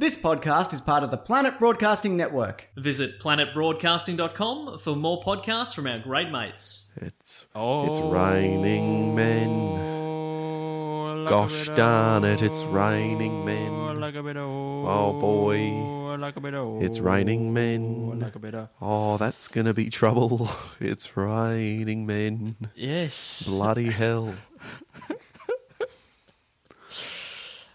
This podcast is part of the Planet Broadcasting Network. Visit planetbroadcasting.com for more podcasts from our great mates. It's it's raining men. Gosh darn it, it's raining men. Oh boy, it's raining men. Oh, that's gonna be trouble. It's raining men. Yes. Bloody hell.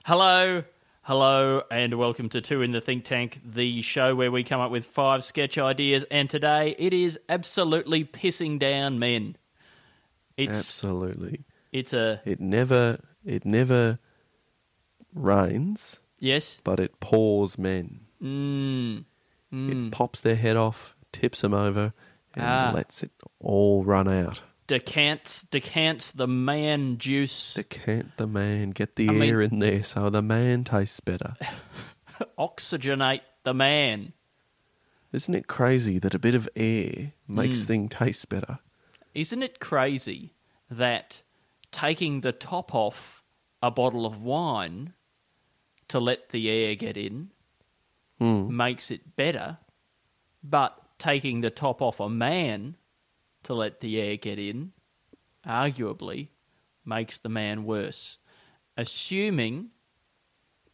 Hello, hello, and welcome to Two in the Think Tank, the show where we come up with five sketch ideas, and today it is absolutely pissing down men. It's Absolutely. it's a It never it never rains, yes. but it pours men. Mm, It pops their head off, tips them over, and Ah. lets it all run out. Decants decants the man juice, Decant the man, get the I mean- air in there so the man tastes better. oxygenate the man. Isn't it crazy that a bit of air makes Mm. thing taste better? Isn't it crazy that taking the top off a bottle of wine to let the air get in makes it better, but taking the top off a man to let the air get in arguably makes the man worse? Assuming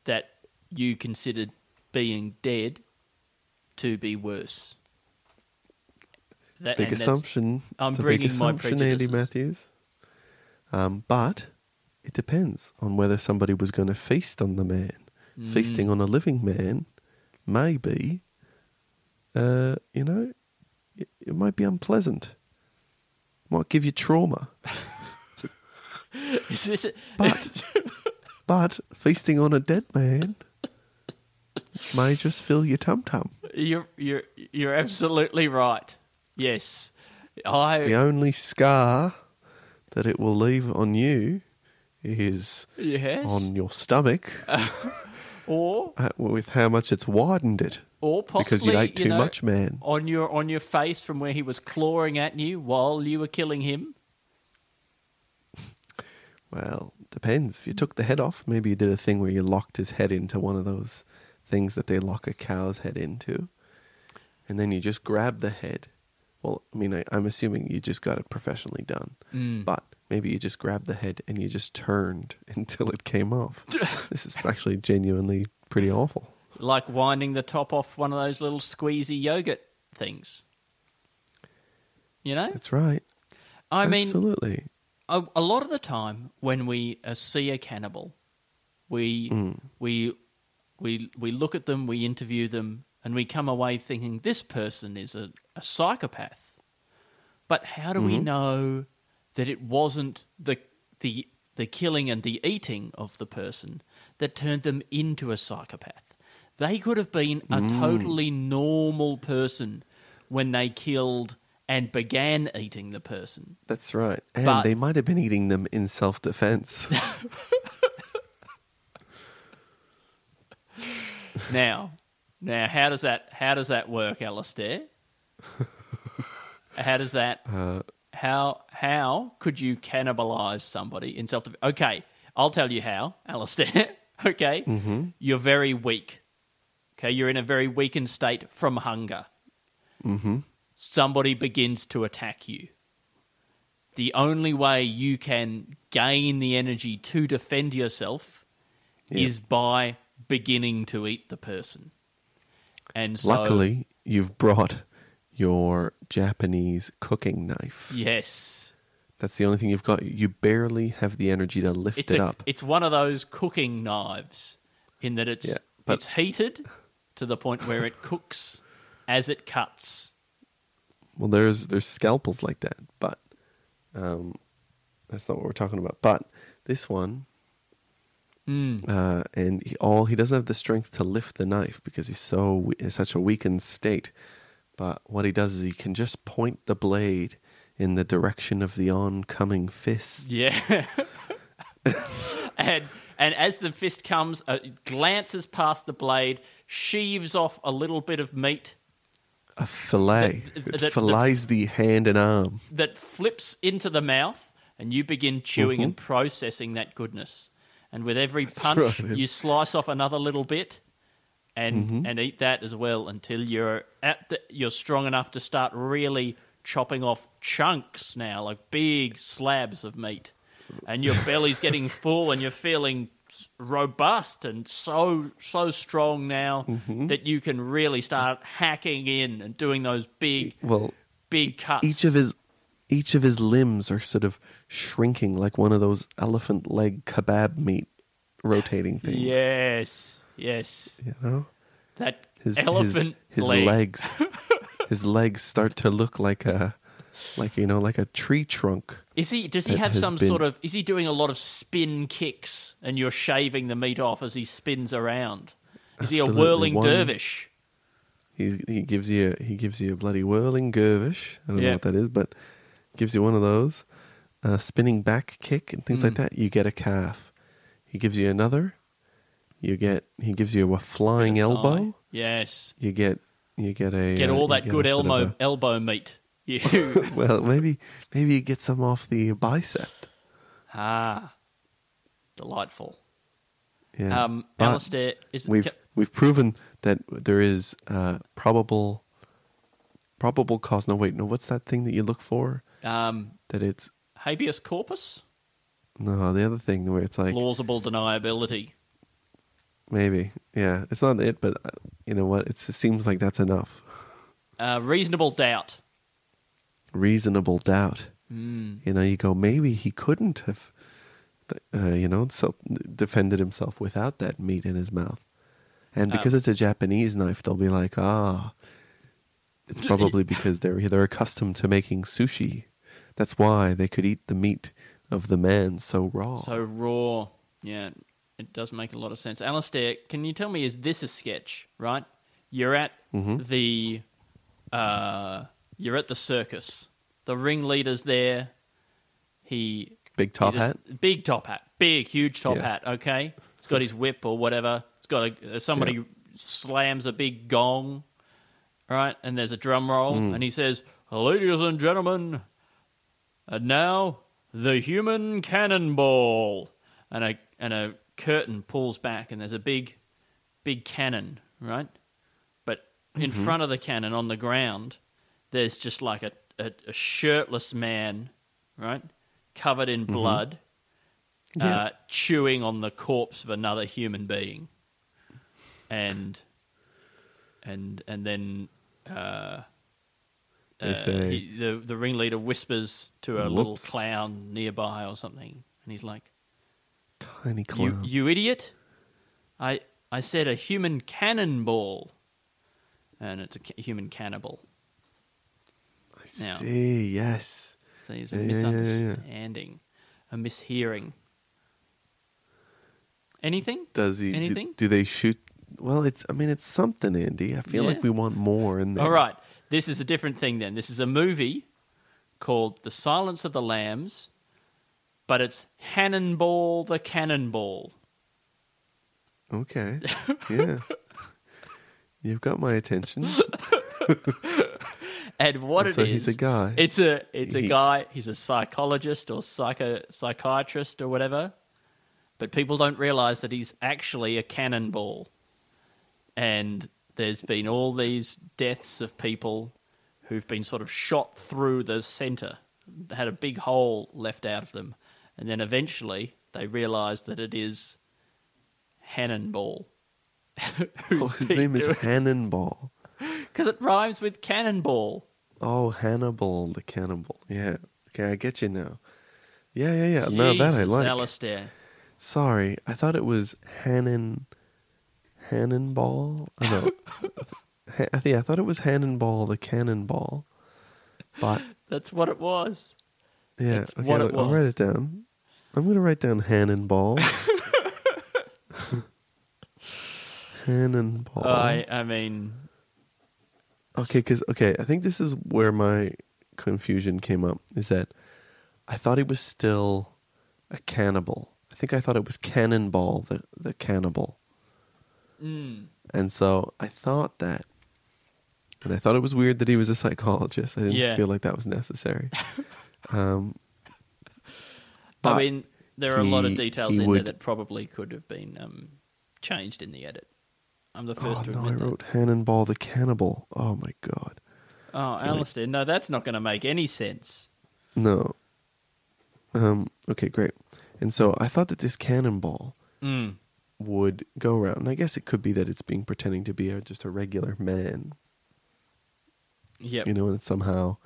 that you considered being dead to be worse. That- Big assumption. I'm a big bringing my assumption, Andy. Matthews. Um, but it depends on whether somebody was going to feast on the man. Feasting Mm. on a living man maybe, uh, you know, it, it might be unpleasant. Might give you trauma. Is this a- But, but feasting on a dead man may just fill your tum tum. you're you're you're absolutely right. Yes, I The only scar that it will leave on you is yes on your stomach or uh, with how much it's widened it or possibly because you ate too know, much, man. on your on your face from where he was clawing at you while you were killing him. Well, depends. If you took the head off, maybe you did a thing where you locked his head into one of those things that they lock a cow's head into, and then you just grab the head. Well, I mean, I, I'm assuming you just got it professionally done, Mm. but maybe you just grabbed the head and you just turned until it came off. this is actually genuinely pretty awful. Like winding the top off one of those little squeezy yogurt things. You know? That's right. I mean, Absolutely. a, a lot of the time when we uh, see a cannibal, we Mm. we we we look at them, we interview them, and we come away thinking this person is a, a psychopath. But how do we Mm-hmm. know that it wasn't the the the killing and the eating of the person that turned them into a psychopath? They could have been a Mm. totally normal person when they killed and began eating the person. That's right. And But- they might have been eating them in self defense. Now, now, how does that how does that work, Alistair? how does that? Uh, how how could you cannibalize somebody in self? Defense? Okay, I'll tell you how, Alistair. okay, Mm-hmm. you're very weak. Okay, you're in a very weakened state from hunger. mm-hmm. Somebody begins to attack you. The only way you can gain the energy to defend yourself Yeah. is by beginning to eat the person. And so, Luckily, you've brought your Japanese cooking knife. yes, That's the only thing you've got. You barely have the energy to lift it's it a, up. it's one of those cooking knives in that it's Yeah, but- it's heated to the point where it cooks as it cuts. Well, there's there's scalpels like that, but um, that's not what we're talking about. But this one, uh, and he, all he doesn't have the strength to lift the knife because he's so in such a weakened state. But what he does is he can just point the blade in the direction of the oncoming fists. Yeah. and and as the fist comes, uh, glances past the blade, sheaves off a little bit of meat a fillet. The- it the- fillets the hand and arm. that flips into the mouth, and you begin chewing Mm-hmm. and processing that goodness. And with every punch, right. you slice off another little bit, and Mm-hmm. and eat that as well until you're at the, you're strong enough to start really chopping off chunks now, like big slabs of meat, and your belly's getting full, and you're feeling robust and so so strong now Mm-hmm. that you can really start hacking in and doing those big Well, big cuts. each of his each of his limbs are sort of shrinking like one of those elephant leg kebab meat rotating things. Yes, yes. You know? That His elephant his, his leg. legs his legs start to look like a like you know, like a tree trunk. Is he? Does he have some been- sort of? Is he doing a lot of spin kicks, and you're shaving the meat off as he spins around? Is he a whirling One- dervish? He's, he gives you a, he gives you a bloody whirling gervish. I don't Yeah. know what that is, but gives you one of those. Uh, spinning back kick and things Mm. like that. You get a calf. He gives you another. You get he gives you a flying elbow. Yes. You get you get a Get uh, all you that good a sort of elbow elbow meat. You well, maybe maybe you get some off the bicep. ah, delightful. Yeah. Um, But Alistair, is we've ca- we've proven that there is uh, probable probable cause. No, wait, no. What's that thing that you look for? um, That it's habeas corpus, no the other thing where it's like plausible deniability. maybe yeah. It's not it, but uh, you know what? It's, it seems like that's enough. Uh, reasonable doubt. Reasonable doubt. Hmm. You know, you go maybe he couldn't have. Uh, you know, so defended himself without that meat in his mouth, and Oh. because it's a Japanese knife, they'll be like, ah, it's probably because they're they're accustomed to making sushi. That's why they could eat the meat of the man so raw. So raw. Yeah, it does make a lot of sense. Alistair, can you tell me, is this a sketch, right? You're at Mm-hmm. the uh, you're at the circus. The ringleader's there. He Big top he just- hat? Big top hat. Big, huge top Yeah. hat, okay? He's got his whip or whatever. He's got a, uh, somebody Yeah. slams a big gong, right? And there's a drum roll, Mm. and he says, Ladies and gentlemen, and now the human cannonball. And a and a curtain pulls back, and there's a big, big cannon, right? But in Mm-hmm. front of the cannon on the ground, there's just like a, a, a shirtless man, right, covered in blood, Mm-hmm. Yeah. uh, chewing on the corpse of another human being, and and and then. Uh, uh, say- he, the the ringleader whispers to a little clown nearby or something, and he's like, Tiny "You clown. you idiot! I I said a human cannonball, and it's a ca- human cannibal." I now. see. Yes. So there's a Yeah, yeah, yeah, yeah. misunderstanding, a mishearing. Anything? Does he? do- Anything? Do, they shoot? Well, it's. I mean, it's something, Andy. I feel like we want more in there. All right. This is a different thing then. This is a movie called The Silence of the Lambs, but it's Hannonball the Cannonball. Okay. Yeah. You've got my attention. And what And it so is, he's a guy. It's a it's a He- guy. He's a psychologist or psycho psychiatrist or whatever. But people don't realize that he's actually a cannonball. And there's been all these deaths of people who've been sort of shot through the center, had a big hole left out of them, and then eventually they realize that it is Hannonball. Oh, his name is Hannonball. because it rhymes with cannonball. Oh, Hannibal the cannibal. Yeah. Okay, I get you now. Yeah, yeah, yeah. No, that I Jesus, like. Alistair. Sorry, I thought it was Hannon. Hannonball. I oh, know. Ha- I think I thought it was Hannonball the cannonball. But That's what it was. yeah, That's okay, what I'll, it I'll write was. it down. I'm going to write down Hannonball. cannonball. I I mean, Okay, because okay, I think this is where my confusion came up. Is that I thought he was still a cannibal. I think I thought it was Cannonball, the the cannibal, mm, and so I thought that, and I thought it was weird that he was a psychologist. I didn't Yeah. feel like that was necessary. um, I but mean, there are a lot of he- details he in there would- that probably could have been um, changed in the edit. I'm the oh first to no, I admit that. wrote Cannonball the cannibal. Oh my god, Oh, like- Alistair, no, that's not going to make any sense. no. Um. Okay, great. And so I thought that this cannonball Mm. would go around. And I guess it could be that it's being pretending to be a, just a regular man, Yep. you know, and it's somehow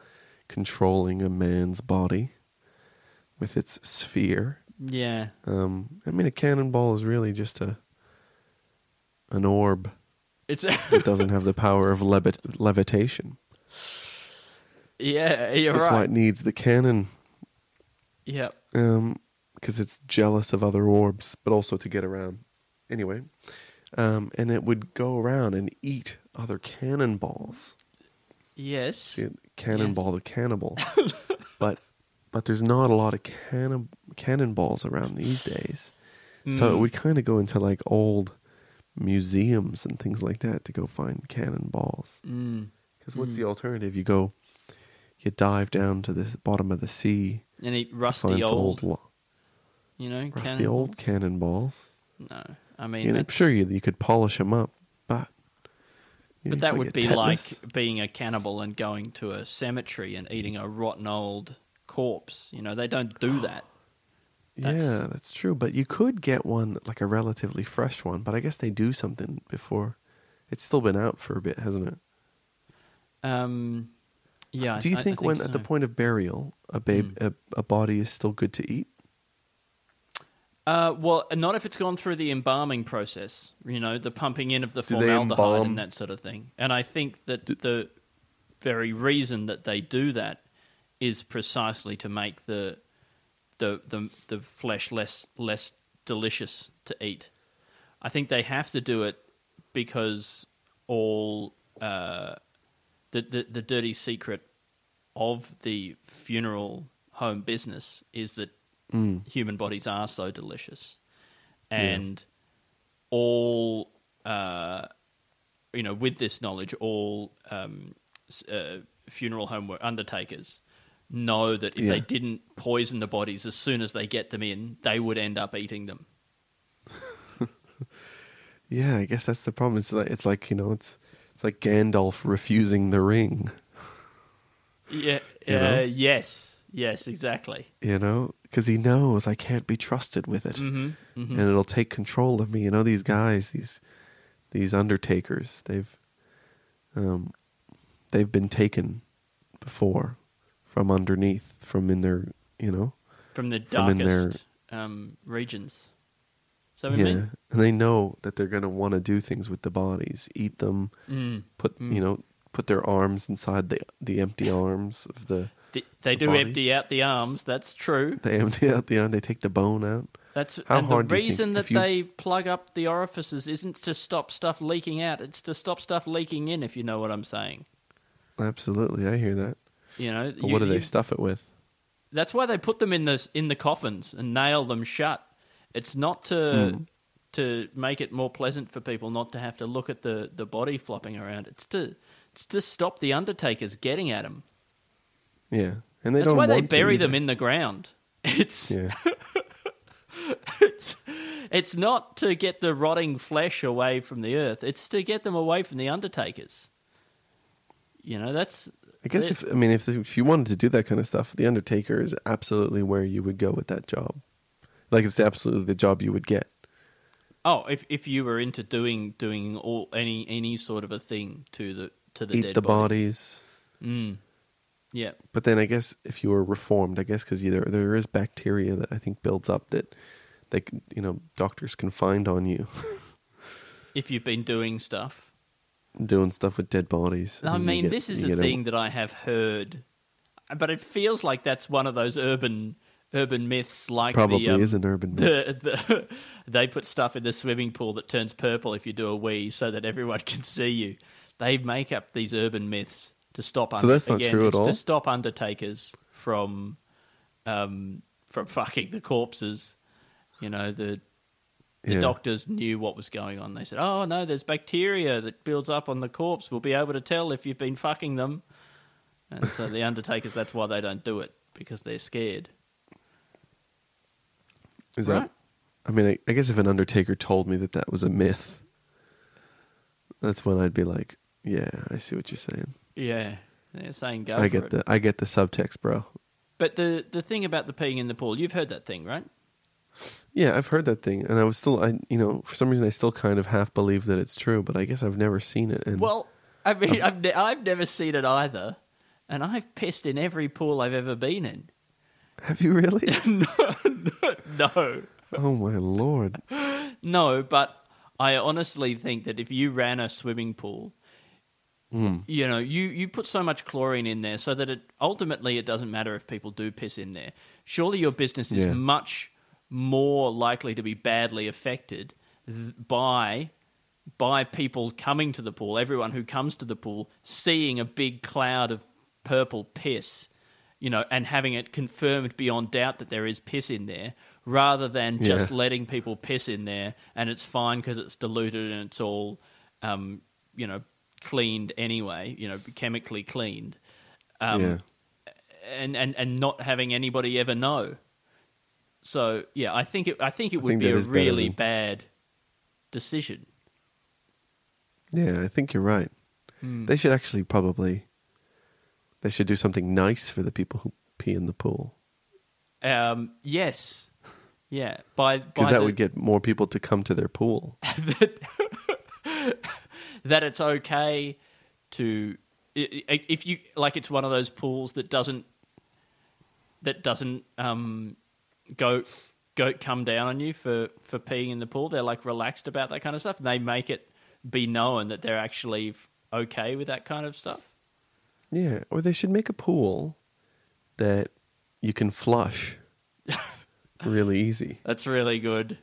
controlling a man's body with its sphere. yeah. Um, I mean, a cannonball is really just a an orb It's that doesn't have the power of levit- levitation. yeah, you're That's why it needs the cannon, Yep. um, because it's jealous of other orbs, but also to get around. Anyway, um, and it would go around and eat other cannonballs. Yes. See, cannonball the cannibal. but but there's not a lot of cannon cannonballs around these days. So it Mm. would kind of go into like old museums and things like that to go find cannonballs. Mm. Because what's the alternative? You go, you dive down to the bottom of the sea, And eat rusty old, lo- you know, rusty cannonball? old cannonballs. No, I mean, I'm sure you you could polish them up, but you know, But that would be tetanus. like being a cannibal and going to a cemetery and eating a rotten old corpse. You know, they don't do that. That's- Yeah, that's true. But you could get one like a relatively fresh one. But I guess they do something before. It's still been out for a bit, hasn't it? Um, yeah. do you I- I think, when at the point of burial, a babe, Mm. a, a body is still good to eat? Uh, well, not if it's gone through the embalming process. You know, the pumping in of the Do formaldehyde and that sort of thing. And I think that the very reason that they do that is precisely to make the the the, the flesh less less delicious to eat. I think they have to do it because all uh, the, the the dirty secret of the funeral home business is that Mm. human bodies are so delicious, and all uh, you know, with this knowledge, all um, uh, funeral home undertakers know that if Yeah. they didn't poison the bodies as soon as they get them in, they would end up eating them. Yeah, I guess that's the problem. It's like it's like you know, it's it's like Gandalf refusing the ring. Yeah. You uh, yes. Yes. Exactly. You know, because he knows I can't be trusted with it, hmm and it'll take control of me. You know, these guys, these these undertakers, they've um, they've been taken before from underneath, from in their you know, From the From darkest um, regions. So we yeah, mean, and they know that they're gonna want to do things with the bodies, eat them, mm, put Mm. you know, put their arms inside the the empty arms of the. th- they The do body. empty out the arms. That's true. They empty out the arm. They take the bone out. That's How and the reason that you- they plug up the orifices isn't to stop stuff leaking out. It's to stop stuff leaking in. If you know what I'm saying. Absolutely, I hear that. You know. But you- what do they you- stuff it with? That's why they put them in the in the coffins and nail them shut. It's not to Hmm. to make it more pleasant for people not to have to look at the, the body flopping around. It's to it's to stop the undertakers getting at them. Yeah, and they That's don't. why they bury them in the ground. It's Yeah, it's it's not to get the rotting flesh away from the earth. It's to get them away from the undertakers. You know, that's I guess if I mean if if you wanted to do that kind of stuff, the Undertaker is absolutely where you would go with that job. Like it's absolutely the job you would get. oh, if if you were into doing doing all any any sort of a thing to the to the Eat dead the body. bodies. Mm. Yeah. But then I guess if you were reformed, I guess because there there is bacteria that I think builds up that they you know doctors can find on you If you've been doing stuff. Doing stuff with dead bodies. I mean, get- this is a thing that I have heard, but it feels like that's one of those urban urban myths like Probably the, um, is an urban myth. the, the they put stuff in the swimming pool that turns purple if you do a wee, so that everyone can see you. They make up these urban myths to stop. So that's not again, true at all? To stop undertakers from um, from fucking the corpses. You know the the Yeah. doctors knew what was going on. They said, "Oh no, there's bacteria that builds up on the corpse. We'll be able to tell if you've been fucking them." And so the undertakers, that's why they don't do it because they're scared. Is Right. that? I mean, I, I guess if an undertaker told me that that was a myth, that's when I'd be like, "Yeah, I see what you're saying. Yeah, they're saying go I get it. the I get the subtext, bro." But the the thing about the peeing in the pool, you've heard that thing, right? Yeah, I've heard that thing, and I was still, I you know, for some reason, I still kind of half believe that it's true, but I guess I've never seen it. And Well, I mean, I've ne- I've never seen it either, and I've pissed in every pool I've ever been in. have you really? No, no, oh my lord! no, but I honestly think that if you ran a swimming pool, Hmm. you know, you you put so much chlorine in there so that it ultimately it doesn't matter if people do piss in there. Surely your business is Yeah. much more likely to be badly affected by by people coming to the pool, everyone who comes to the pool, seeing a big cloud of purple piss, you know, and having it confirmed beyond doubt that there is piss in there, rather than just Yeah. letting people piss in there and it's fine because it's diluted and it's all, um, you know, cleaned anyway, you know, chemically cleaned, um, yeah, and, and and not having anybody ever know. So yeah, I think it. I think it I would think be a really bad decision. yeah. I think you're right. Hmm. They should actually probably. They should do something nice for the people who pee in the pool Um, yes, yeah. By because that the- would get more people to come to their pool. that it's okay to if you like it's one of those pools that doesn't that doesn't um go go come down on you for for peeing in the pool they're like relaxed about that kind of stuff and they make it be known that they're actually okay with that kind of stuff Yeah, or they should make a pool that you can flush really easy. that's really good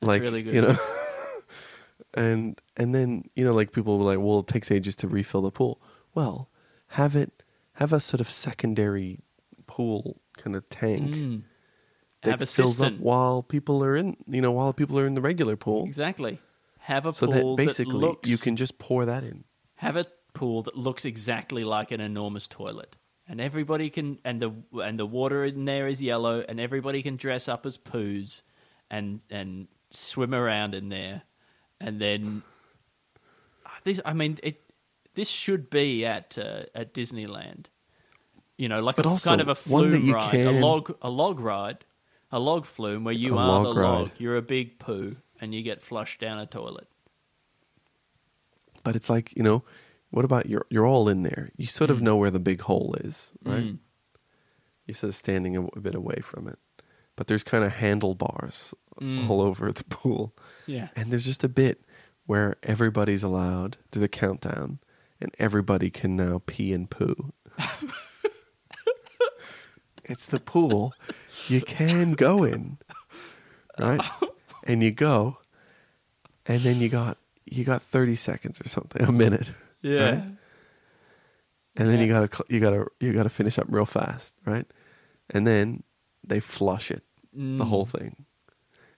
That's like really good. you know and and then you know like people were like well it takes ages to refill the pool well have it have a sort of secondary pool kind of tank Mm. That Have a fills up while people are in you know while people are in the regular pool. Exactly. Have a so pool that basically looks you can just pour that in. Have a pool that looks exactly like an enormous toilet. And everybody can and the and the water in there is yellow and everybody can dress up as poos and and swim around in there. And then this i mean it this should be at uh, at disneyland. You know like But a also kind of a flume that ride a log a log ride a log flume where you A are log the log. Ride. you're a big poo and you get flushed down a toilet. But it's like you know what about you're you're all in there. You sort of know where the big hole is right? Mm. you're sort of standing a, a bit away from it. But there's kind of handlebars Mm. all over the pool. Yeah. And there's just a bit where everybody's allowed there's a countdown and everybody can now pee and poo. It's the pool you can go in right and you go and then you got you got 30 seconds or something a minute yeah right? and then you gotta you gotta you gotta finish up real fast right and then they flush it the whole Mm. thing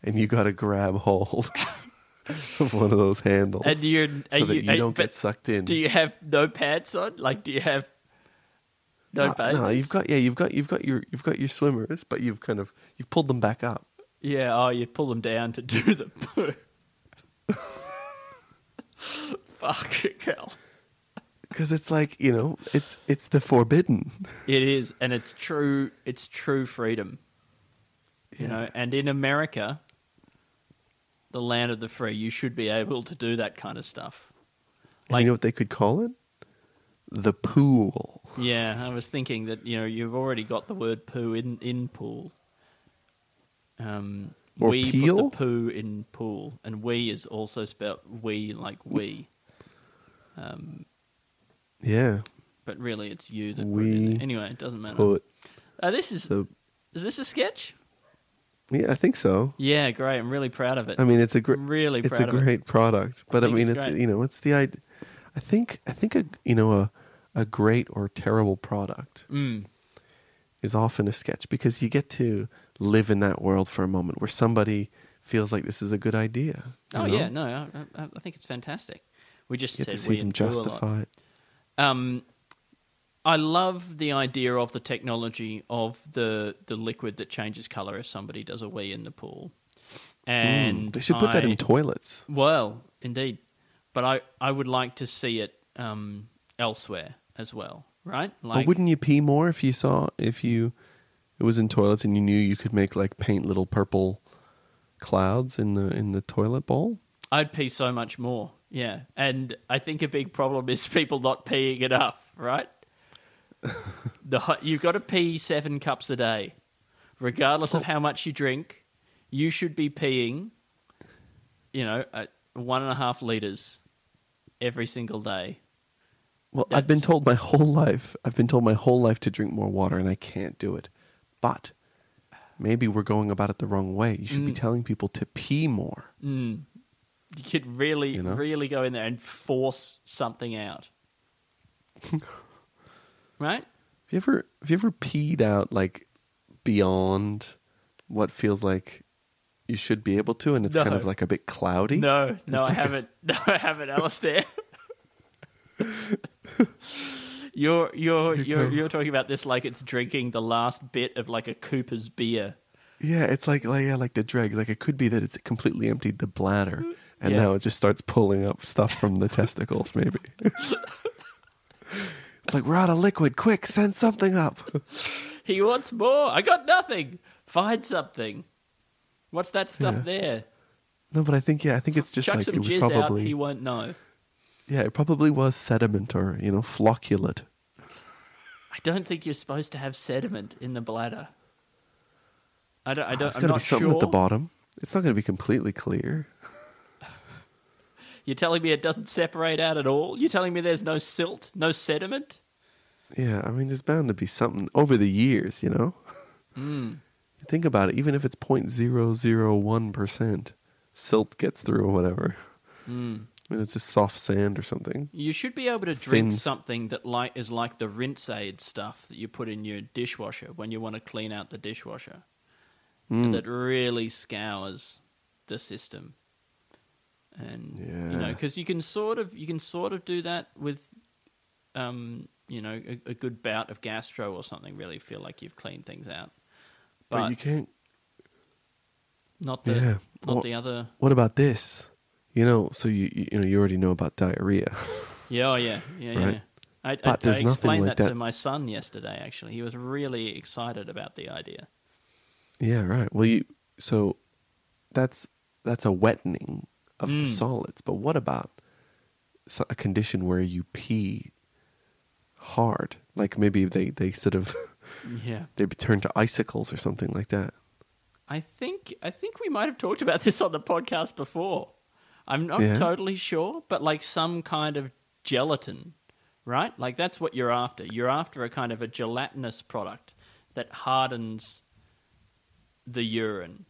and you gotta grab hold of one of those handles And you're so that you, are- don't get sucked in Do you have no pants on? Like, do you have no no, no, you've got yeah, you've got you've got your you've got your swimmers, but you've kind of you've pulled them back up. Yeah. Oh, you pull them down to do the poo. Fucking hell! Because it's like you know, it's it's the forbidden. It is, and it's true. It's true freedom. You know, and in America, the land of the free, you should be able to do that kind of stuff. And you know what they could call it? The pool. Yeah, I was thinking that you know you've already got the word poo in in pool. Um, Or we peel? put the poo in pool, and we is also spelled we like we. Um, Yeah, but really, it's you that put it We in there. Anyway, it doesn't matter. Uh, this is the Is this a sketch? Yeah, I think so. Yeah, great. I'm really proud of it. I mean, it's a great, Really it's proud a of it. great product. But I, think mean, it's it's, you know, it's the idea. I think I think a you know a a great or terrible product Mm. is often a sketch because you get to live in that world for a moment where somebody feels like this is a good idea. Oh know? yeah, no, I, I, I think it's fantastic. We just get said to see them do a lot. justify it. Um, I love the idea of the technology of the the liquid that changes color if somebody does a wee in the pool. And Mm, they should put that in toilets. Well, indeed, but I I would like to see it um, elsewhere as well. Right? but wouldn't you pee more if you saw if you it was in toilets and you knew you could make like paint little purple clouds in the in the toilet bowl? I'd pee so much more. Yeah, and I think a big problem is people not peeing enough. Right? the you've got to pee seven cups a day, regardless of how much you drink. You should be peeing, you know, one and a half liters every single day. Well, I've been told my whole life. I've been told my whole life to drink more water, and I can't do it. But maybe we're going about it the wrong way. You should be Mm. telling people to pee more. Mm. You could really, You know? really go in there and force something out. right? Have you ever have you ever peed out like beyond what feels like you should be able to, and it's kind of like a bit cloudy? No, no, I like haven't. No, I haven't, Alistair. you're you're you're you're talking about this like it's drinking the last bit of like a Cooper's beer. Yeah, it's like like yeah, like the dregs. Like it could be that it's completely emptied the bladder, and Yeah. now it just starts pulling up stuff from the testicles. Maybe it's like we're out of liquid. Quick, send something up. He wants more. I got nothing. Find something. What's that stuff Yeah. there? No, but I think yeah, I think it's just Chuck like it was jizz out. probably He won't know. Yeah, it probably was sediment or you know flocculate. I don't think you're supposed to have sediment in the bladder. I don't. I don't. It's I'm got to be something sure. at the bottom. It's not going to be completely clear. You're telling me it doesn't separate out at all? You're telling me there's no silt, no sediment? Yeah, I mean, there's bound to be something over the years, you know. Hmm. Think about it. Even if it's 0.001 percent, silt gets through or whatever. Hmm. I mean, it's just soft sand or something. You should be able to drink Fins. something that like is like the rinse aid stuff that you put in your dishwasher when you want to clean out the dishwasher. Mm. That really scours the system. And you know, because you can sort of you can sort of do that with, um, you know, a, a good bout of gastro or something. Really feel like you've cleaned things out, But, but, you can't. not the Yeah. not Well- the other. What about this? You know, so you you know you already know about diarrhea. Yeah, oh yeah, yeah, yeah. Right. yeah. I, I, I nothing explained like that, to my son yesterday. Actually, he was really excited about the idea. yeah, right. Well, you so that's that's a wetting of the Mm. solids. But what about a condition where you pee hard? Like maybe they they sort of Yeah, they turn to icicles or something like that. I think I think we might have talked about this on the podcast before. I'm not Yeah. totally sure, but like some kind of gelatin, right? Like that's what you're after. You're after a kind of a gelatinous product that hardens the urine.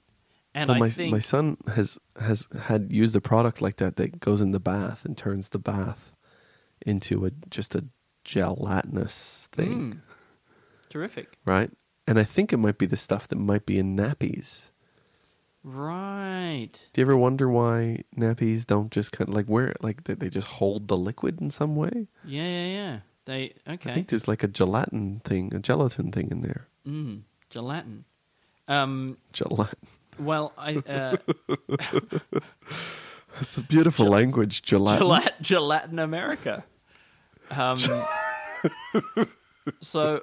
And well, I my think my son has has had used a product like that that goes in the bath and turns the bath into a just a gelatinous thing, Mm. terrific. right? And I think it might be the stuff that might be in nappies. Right. Do you ever wonder why nappies don't just kind of like where like they, they just hold the liquid in some way? Yeah, yeah, yeah. They okay. I think there's like a gelatin thing, a gelatin thing in there. Mm, gelatin. Um, Gelatin. well, I uh, It's a beautiful language, gelatin. gelat- gelatin America. Um, so,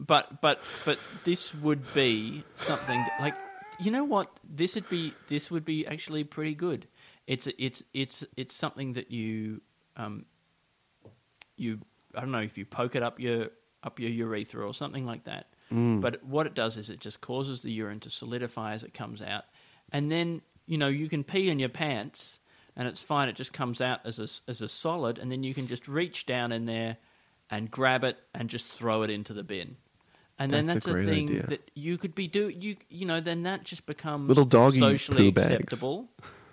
but but but this would be something like you know what this would be this would be actually pretty good. It's it's it's it's something that you um you I don't know if you poke it up your up your urethra or something like that. But what it does is it just causes the urine to solidify as it comes out, and then you know you can pee in your pants and it's fine. It just comes out as a as a solid, and then you can just reach down in there and grab it and just throw it into the bin. And then That's that's a a, thing idea. that you could be do you you know then that just becomes Little doggy socially acceptable.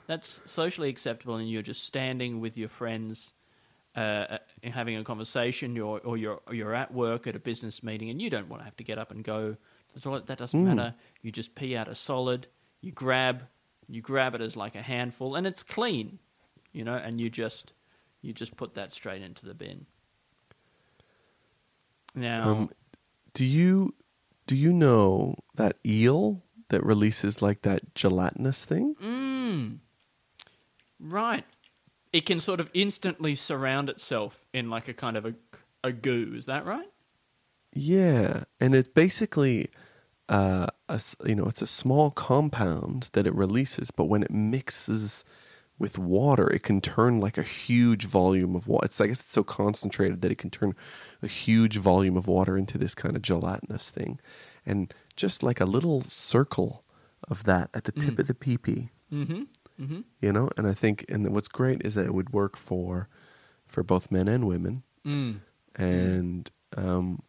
That's socially acceptable, and you're just standing with your friends, uh, uh, having a conversation, or, or you're or you're at work at a business meeting, and you don't want to have to get up and go. That doesn't Hmm. matter. You just pee out a solid. You grab you grab it as like a handful, and it's clean, you know, and you just you just put that straight into the bin. Now, Um, do you do you know that eel that releases like that gelatinous thing? Mm. Right. It can sort of instantly surround itself in like a kind of a, a goo. Is that right? Yeah, and it's basically uh, a you know it's a small compound that it releases, but when it mixes with water, it can turn like a huge volume of water. It's I guess it's so concentrated that it can turn a huge volume of water into this kind of gelatinous thing, and just like a little circle of that at the tip of the pee Mm-hmm. Mm-hmm. you know. And I think and what's great is that it would work for for both men and women Mm. and um,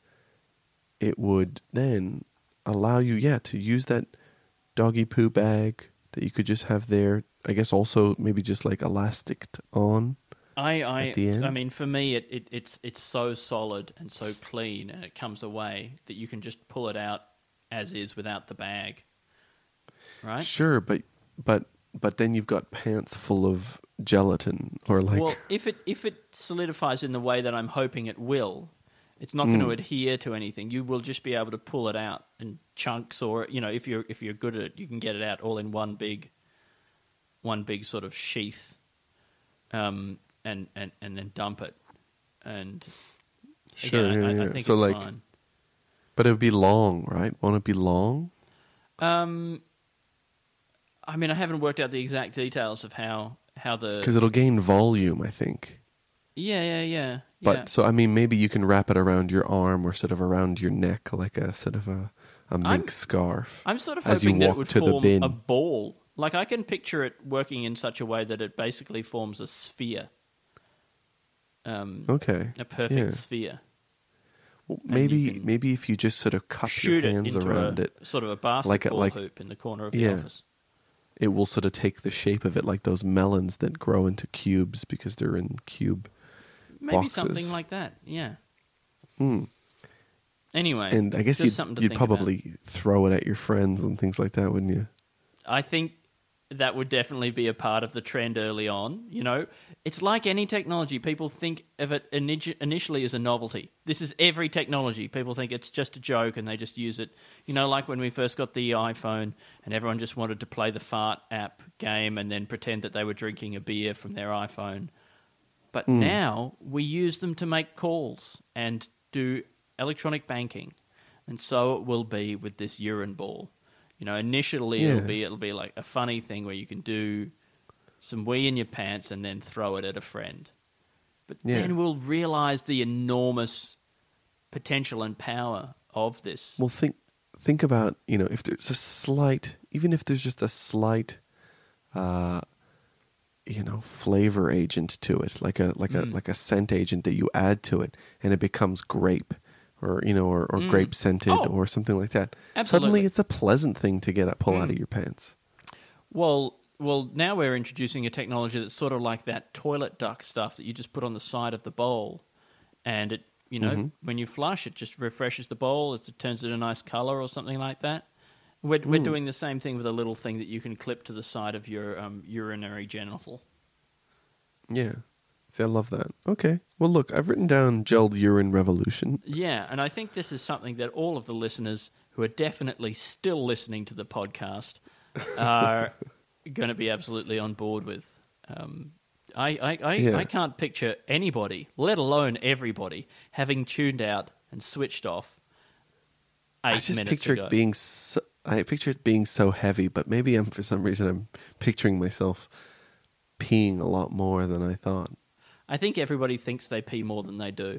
it would then allow you, yeah, to use that doggy poo bag that you could just have there. I guess also maybe just like elastic on. I, I, At the end? I mean, for me, it, it, it's it's so solid and so clean, and it comes away that you can just pull it out as is without the bag, right? Sure, but but but then you've got pants full of gelatin or like well, if it if it solidifies in the way that I'm hoping it will, it's not going to Mm. adhere to anything. You will just be able to pull it out in chunks, or you know, if you're if you're good at it, you can get it out all in one big, one big sort of sheath, um, and and and then dump it, and Sure, again, I, yeah, I think So, it's like- fine. but it would be long, right? Won't it be long? Um, I mean, I haven't worked out the exact details of how how the Because it'll gain volume, I think. yeah yeah yeah But yeah. so I mean, maybe you can wrap it around your arm or sort of around your neck, like a sort of a a mink scarf. I'm sort of as you hoping that walk it would to the form bin. a ball. Like I can picture it working in such a way that it basically forms a sphere, um, Okay. a perfect yeah. sphere. Well, maybe maybe if you just sort of cup your it hands into around a, it, sort of a Like basketball a- like- hoop in the corner of the Yeah. office. it will sort of take the shape of it, like those melons that grow into cubes because they're in cube. Maybe something like that. Yeah. Hmm. Anyway, And I guess you'd, you'd think about. probably throw it at your friends and things like that, wouldn't you? I think that would definitely be a part of the trend early on. You know, it's like any technology. People think of it initially as a novelty. This is every technology. People think it's just a joke and they just use it. You know, like when we first got the iPhone and everyone just wanted to play the fart app game and then pretend that they were drinking a beer from their iPhone. But hmm. now we use them to make calls and do electronic banking. And so it will be with this urine ball. You know, initially Yeah. it'll be it'll be like a funny thing where you can do some wee in your pants and then throw it at a friend. But Yeah. then we'll realize the enormous potential and power of this. Well, think think about you know if there's a slight, even if there's just a slight, uh, you know, flavor agent to it, like a like a Mm. like a scent agent that you add to it, and it becomes grape, or you know, or, or Mm. grape scented, Oh. or something like that. Absolutely. Suddenly, it's a pleasant thing to get up, pull out Mm. of your pants. Well, well, now we're introducing a technology that's sort of like that toilet duck stuff that you just put on the side of the bowl, and it, you know, Mhm. when you flush, it just refreshes the bowl. It turns it a nice color or something like that. We're, we're Mm. doing the same thing with a little thing that you can clip to the side of your um, urinary genital. Yeah. See, I love that. Okay. Well, look, I've written down gelled urine revolution. Yeah, and I think this is something that all of the listeners who are definitely still listening to the podcast are going to be absolutely on board with. Um, I, I, I, Yeah. I can't picture anybody, let alone everybody, having tuned out and switched off eight I just minutes picture ago. it being so, I picture it being so heavy, but maybe I'm for some reason I'm picturing myself peeing a lot more than I thought. I think everybody thinks they pee more than they do.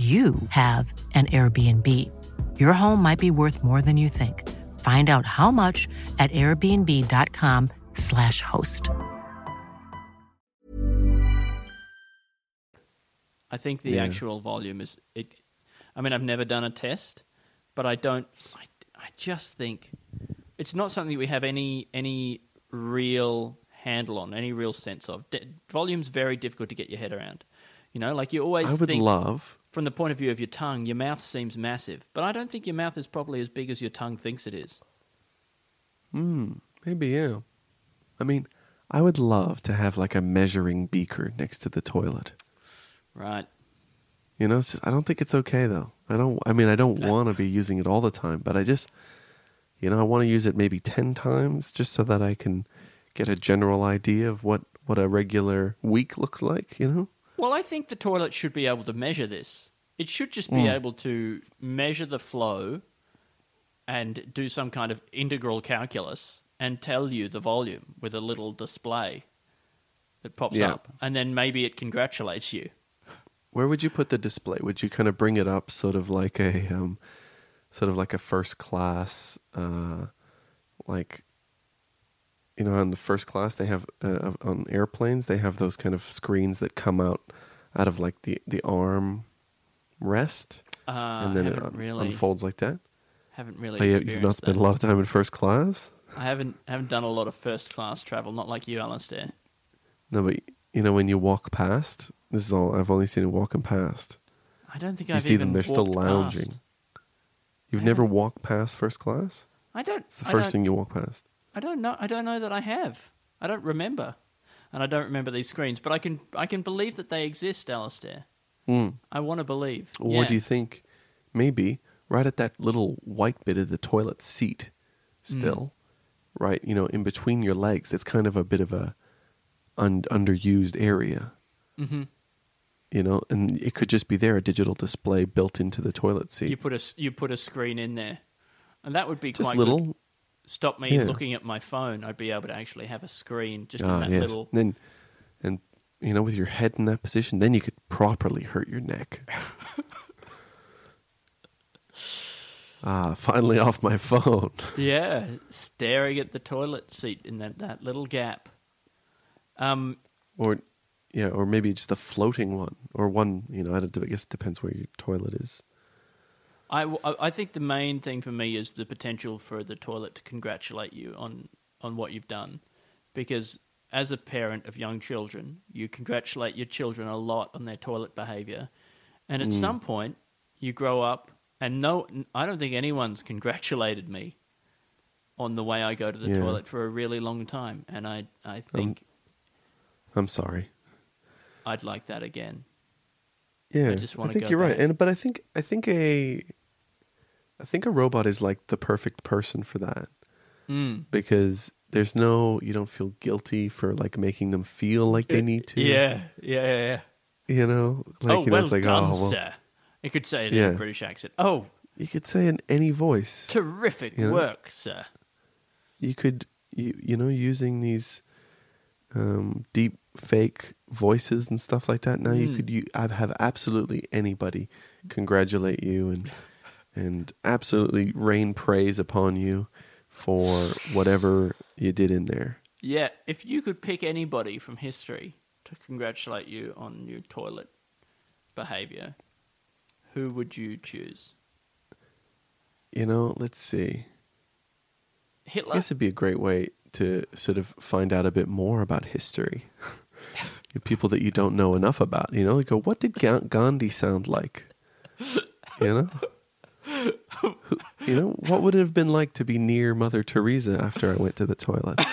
you have an Airbnb. Your home might be worth more than you think. Find out how much at airbnb.com/slash host. I think the Yeah. actual volume is it. I mean, I've never done a test, but I don't. I, I just think it's not something we have any any real handle on, any real sense of. D- volume's very difficult to get your head around. You know, like you always I would think love. From the point of view of your tongue, your mouth seems massive, but I don't think your mouth is probably as big as your tongue thinks it is. Hmm. Maybe yeah. I mean, I would love to have like a measuring beaker next to the toilet. Right. You know, just, I don't think it's okay though. I don't. I mean, I don't want to be using it all the time, but I just, you know, I want to use it maybe ten times just so that I can get a general idea of what what a regular week looks like. You know. Well, I think the toilet should be able to measure this. It should just be able to measure the flow and do some kind of integral calculus and tell you the volume with a little display that pops Yeah. up. And then maybe it congratulates you. Where would you put the display? Would you kind of bring it up, sort of like a, um, sort of like a first class, uh, like, you know, on the first class they have uh, on airplanes they have those kind of screens that come out out of like the the arm rest, Uh, and then it un- really, unfolds like that. haven't really Oh, you, you've not spent that. a lot of time in first class. I haven't haven't done a lot of first class travel, not like you, Alistair. No, but you know when you walk past, this is all I've only seen it walking past. I don't think You I've see even them; they're still lounging. past. You've never walked past first class. I don't. It's the I first don't- thing you walk past. I don't know. I don't know that I have. I don't remember, and I don't remember these screens. But I can. I can believe that they exist, Alistair. Mm. I want to believe. Or yeah. do you think maybe right at that little white bit of the toilet seat, still, right? You know, in between your legs, it's kind of a bit of a un- underused area. Mhm. You know, and it could just be there a digital display built into the toilet seat. you put a you put a screen in there, and that would be just quite little. Good. Stop me Yeah. looking at my phone. I'd be able to actually have a screen just in Ah, that yes. little. And then, and you know, with your head in that position, then you could properly hurt your neck. ah, finally off my phone. Yeah, staring at the toilet seat in that, that little gap. Um, Or, yeah, or maybe just a floating one, or one. You know, I, I guess it depends where your toilet is. I, I- I think the main thing for me is the potential for the toilet to congratulate you on, on what you've done. Because as a parent of young children, you congratulate your children a lot on their toilet behavior. And at mm. some point, you grow up, and no, I don't think anyone's congratulated me on the way I go to the Yeah. toilet for a really long time. And I, I um, think I'm sorry. I'd like that again. Yeah, I just wanna think go you're right, and but I think I think a, I think a robot is like the perfect person for that Mm. because there's no you don't feel guilty for like making them feel like they need to. Yeah, yeah, yeah, yeah. you know, like oh, you know, well it's like done, oh well, sir. You could say it in a British accent. Oh, you could say in any voice. terrific You know? work, sir. You could you you know using these um, deep fake voices and stuff like that. Now you Mm. could you I'd have absolutely anybody congratulate you and and absolutely rain praise upon you for whatever you did in there. Yeah, if you could pick anybody from history to congratulate you on your toilet behavior, who would you choose? You know, let's see. I Hitler? guess it'd be a great way to sort of find out a bit more about history. People that you don't know enough about, you know, like, go, what did Ga- Gandhi sound like? You know, you know, what would it have been like to be near Mother Teresa after I went to the toilet?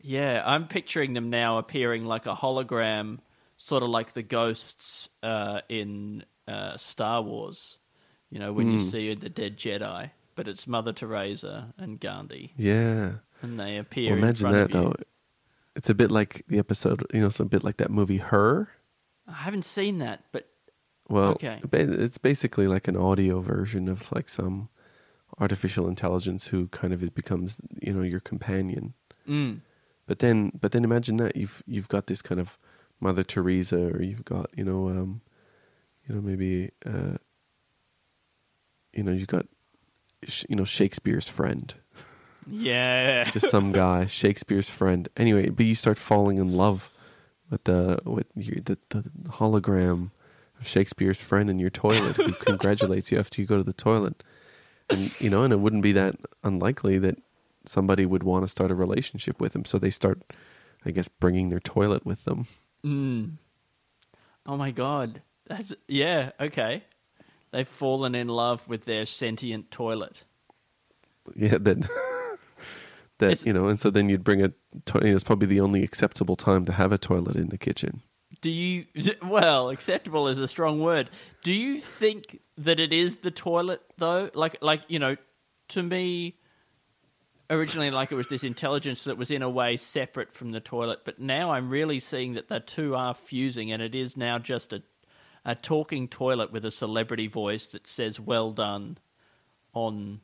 Yeah, I'm picturing them now appearing like a hologram, sort of like the ghosts uh, in uh, Star Wars. You know, when you see the dead Jedi, but it's Mother Teresa and Gandhi, Yeah. and they appear. Well, in imagine front that of you. though. It's a bit like the episode, you know, it's a bit like that movie Her. I haven't seen that, but Well, Okay. it's basically like an audio version of like some artificial intelligence who kind of becomes, you know, your companion. mm, But then, but then imagine that you've you've got this kind of Mother Teresa, or you've got you know, um, you know, maybe uh, you know, you've got sh- you know Shakespeare's friend, yeah, just some guy, Shakespeare's friend. Anyway, but you start falling in love with the with your, the the hologram of Shakespeare's friend in your toilet who congratulates you after you go to the toilet, and you know, and it wouldn't be that unlikely that somebody would want to start a relationship with him, so they start, I guess, bringing their toilet with them. Mm. Oh my god. That's yeah, okay. They've fallen in love with their sentient toilet. Yeah, that that It's- you know, and so then you'd bring a. To- you know, it's probably the only acceptable time to have a toilet in the kitchen. Do you well, acceptable is a strong word. Do you think that it is the toilet though? Like like, you know, to me originally like it was this intelligence that was in a way separate from the toilet, but now I'm really seeing that the two are fusing and it is now just a a talking toilet with a celebrity voice that says well done on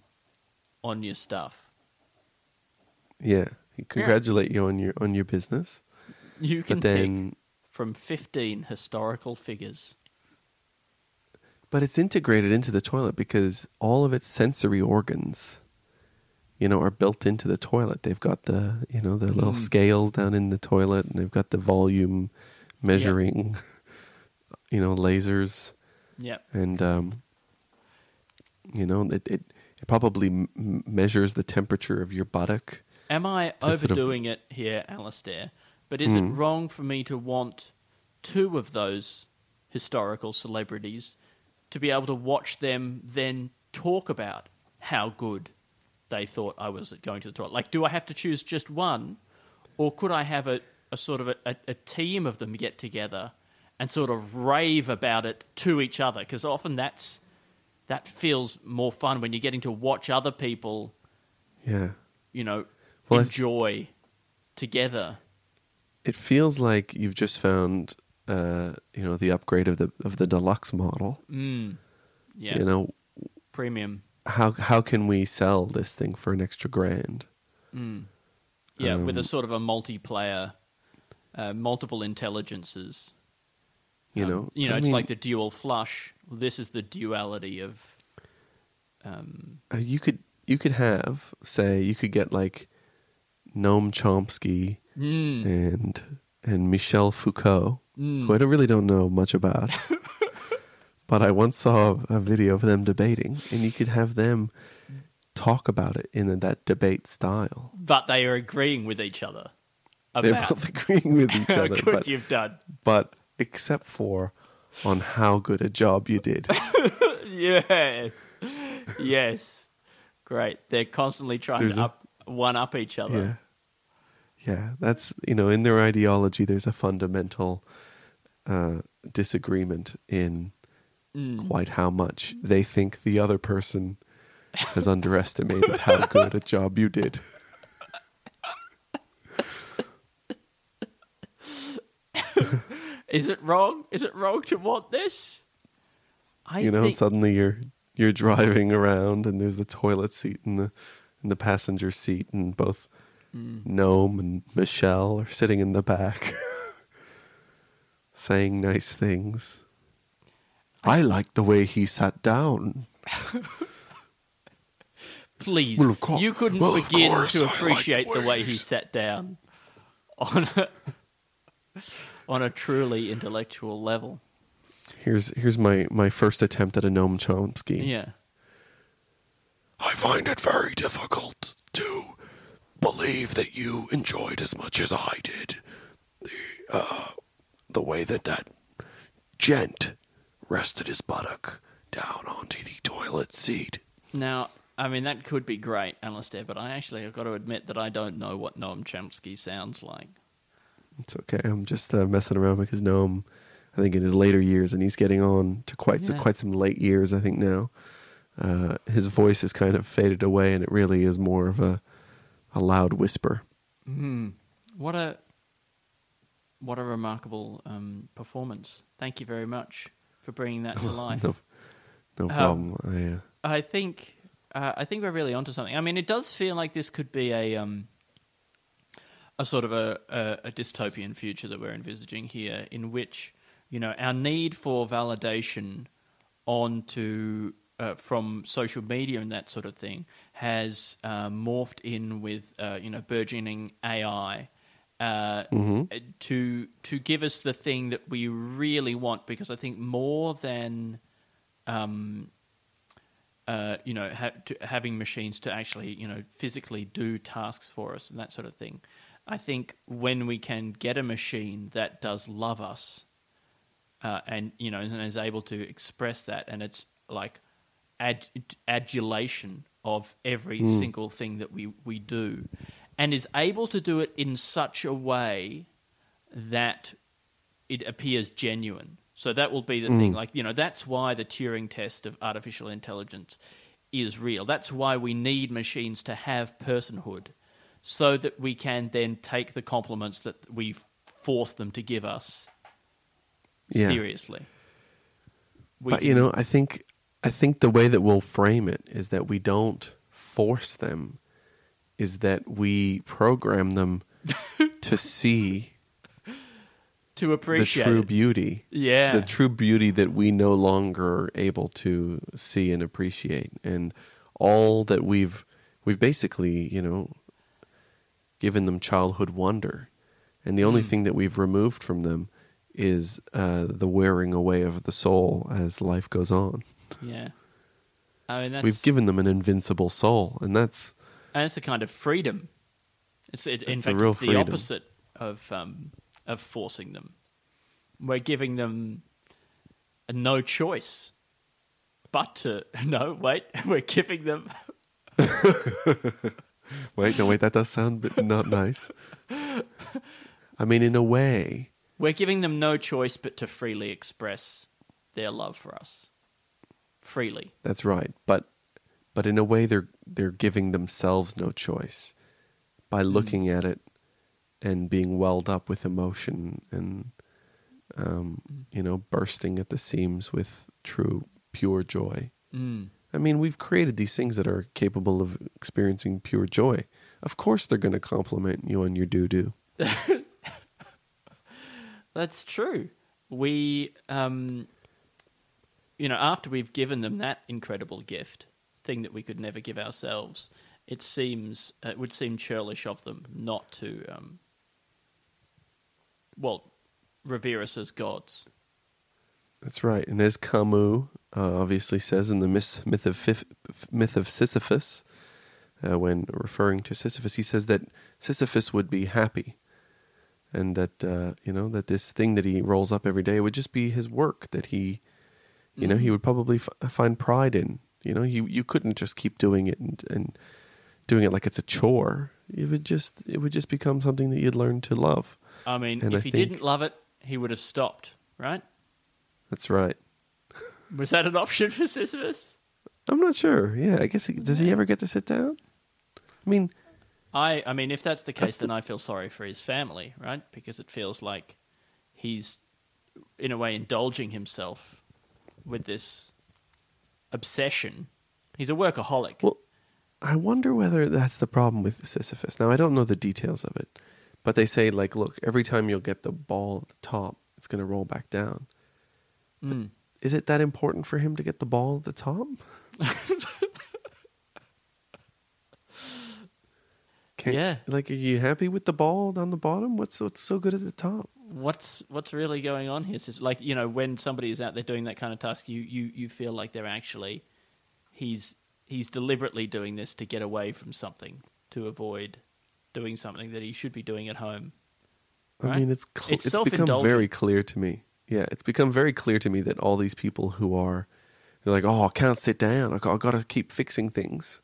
on your stuff. Yeah, congratulate you on your on your business, You can but then from 15 historical figures. but it's integrated into the toilet because all of its sensory organs, you know, are built into the toilet. They've got the you know the little scales down in the toilet, and they've got the volume measuring, you know, lasers. Yep. and um, you know it, it it probably m- measures the temperature of your buttock. Am I to sort of- overdoing it here, Alistair? But is it Hmm. wrong for me to want two of those historical celebrities to be able to watch them then talk about how good they thought I was at going to the toilet? Like, do I have to choose just one, or could I have a, a sort of a, a, team of them get together and sort of rave about it to each other? Because often that's that feels more fun when you're getting to watch other people Yeah, you know, Well, enjoy together. It feels like you've just found uh, you know the upgrade of the of the deluxe model. Mm. Yeah. You know Premium. how how can we sell this thing for an extra grand? Yeah, with a Um, sort of a multiplayer, uh, multiple intelligences. You Um, know, you know, I it's mean, like the dual flush. This is the duality of. Um, uh, you could you could have say you could get like Noam Chomsky mm, and and Michel Foucault, mm. who I don't really don't know much about. but I once saw a video of them debating, and you could have them talk about it in that debate style. but they are agreeing with each other. They're About both agreeing with each other, good but, you've done. but except for on how good a job you did. yes, yes, great. They're constantly trying There's to a- up one up each other. Yeah. That's, you know, in their ideology, there's a fundamental uh, disagreement in Mm. quite how much they think the other person has underestimated how good a job you did. Is it wrong? Is it wrong to want this? I you know, think, suddenly you're you're driving around and there's the toilet seat in the in the passenger seat and both Mm. Noam and Michel are sitting in the back saying nice things. I like the way he sat down. please, Well, cour- you couldn't well, begin to like the appreciate the way way he sat down on a, on a truly intellectual level. Here's here's my, my first attempt at a Noam Chomsky. Yeah. I find it very difficult to believe that you enjoyed as much as I did the uh, the way that that gent rested his buttock down onto the toilet seat. Now, I mean, that could be great, Alistair, but I actually have got to admit that I don't know what Noam Chomsky sounds like. It's okay. I'm just uh, messing around because Noam I think in his later years, and he's getting on to quite Yeah. quite some late years. I think now, uh, his voice has kind of faded away, and it really is more of a a loud whisper. What a what a remarkable um, performance! Thank you very much for bringing that to life. No, no problem. I, uh, I think uh, I think we're really onto something. I mean, it does feel like this could be a um, a sort of a, a, a dystopian future that we're envisaging here, in which you know our need for validation onto uh, from social media and that sort of thing has uh, morphed in with uh, you know burgeoning AI. Uh, To to give us the thing that we really want, because I think more than um, uh, you know, ha- to, having machines to actually, you know, physically do tasks for us and that sort of thing. I think when we can get a machine that does love us, uh, and you know, and is able to express that, and it's like ad- adulation of every mm. single thing that we we do, and is able to do it in such a way that it appears genuine. So that will be the thing. Mm. Like, you know, that's why the Turing test of artificial intelligence is real. That's why we need machines to have personhood so that we can then take the compliments that we've forced them to give us Yeah. seriously. We but can- you know, I think I think the way that we'll frame it is that we don't force them, is that we program them to see to appreciate the true beauty. Yeah. The true beauty that we no longer are able to see and appreciate. And all that we've we've basically, you know, given them childhood wonder. And the Mm. only thing that we've removed from them is uh, the wearing away of the soul as life goes on. Yeah. I mean, We've given them an invincible soul, and that's and it's a kind of freedom. It's it, in fact it's the freedom. opposite of um, of forcing them. We're giving them a no choice, but to no wait. We're giving them wait, no, wait, that does sound not nice. I mean, in a way, we're giving them no choice but to freely express their love for us. Freely, That's right, but but in a way they're they're giving themselves no choice by looking at it and being welled up with emotion and um, you know bursting at the seams with true pure joy. mm. I mean, we've created these things that are capable of experiencing pure joy. Of course, they're going to compliment you on your doo doo. That's true. We, um, you know, after we've given them that incredible gift, thing that we could never give ourselves, it seems it would seem churlish of them not to, um, well, revere us as gods. That's right. And as Camus uh, obviously says in the myth, myth, of, Fif- myth of Sisyphus, uh, when referring to Sisyphus, he says that Sisyphus would be happy and that, uh, you know, that this thing that he rolls up every day would just be his work that he, you know, he mm-hmm. would probably f- uh, find pride in. You know, you, you couldn't just keep doing it and, and doing it like it's a chore. It would just, it would just become something that you'd learn to love. I mean, And if I he think- didn't love it, he would have stopped, right? That's right. Was that an option for Sisyphus? I'm not sure. Yeah, I guess he, does he ever get to sit down? I mean, I, I mean, if that's the case, That's the- then I feel sorry for his family, right? Because it feels like he's, in a way, indulging himself with this obsession. He's a workaholic. Well, I wonder whether that's the problem with Sisyphus. Now, I don't know the details of it, but they say, like, look, every time you'll get the ball at the top, it's going to roll back down. Mm. Is it that important for him to get the ball at the top? Can't- Yeah. Like, are you happy with the ball down the bottom? What's what's so good at the top? What's what's really going on here? Sis- Like you know, when somebody is out there doing that kind of task, you you you feel like they're actually he's he's deliberately doing this to get away from something, to avoid doing something that he should be doing at home. I mean, it's cl- It's it's, become very clear to me. Yeah, it's become very clear to me that all these people who are they're like, oh, I can't sit down. I got, I got to keep fixing things.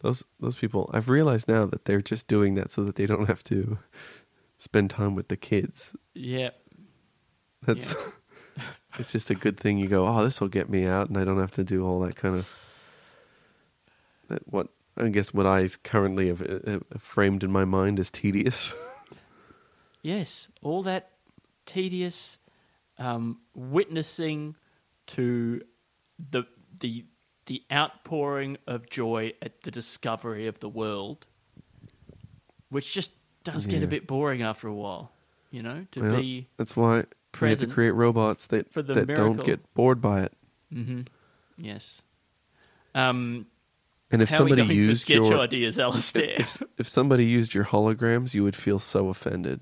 Those those people, I've realized now that they're just doing that so that they don't have to spend time with the kids. Yeah, That's it's just a good thing. You go, oh, this will get me out, and I don't have to do all that kind of that. What I guess what I currently have, uh, have framed in my mind as tedious. Yes, all that tedious um, witnessing to the the the outpouring of joy at the discovery of the world, which just does get a bit boring after a while. You know, to Well, be that's why we have to create robots that that don't get bored by it. hmm yes. Um, And if somebody are we going used sketch your ideas, Alistair? if, if somebody used your holograms, you would feel so offended.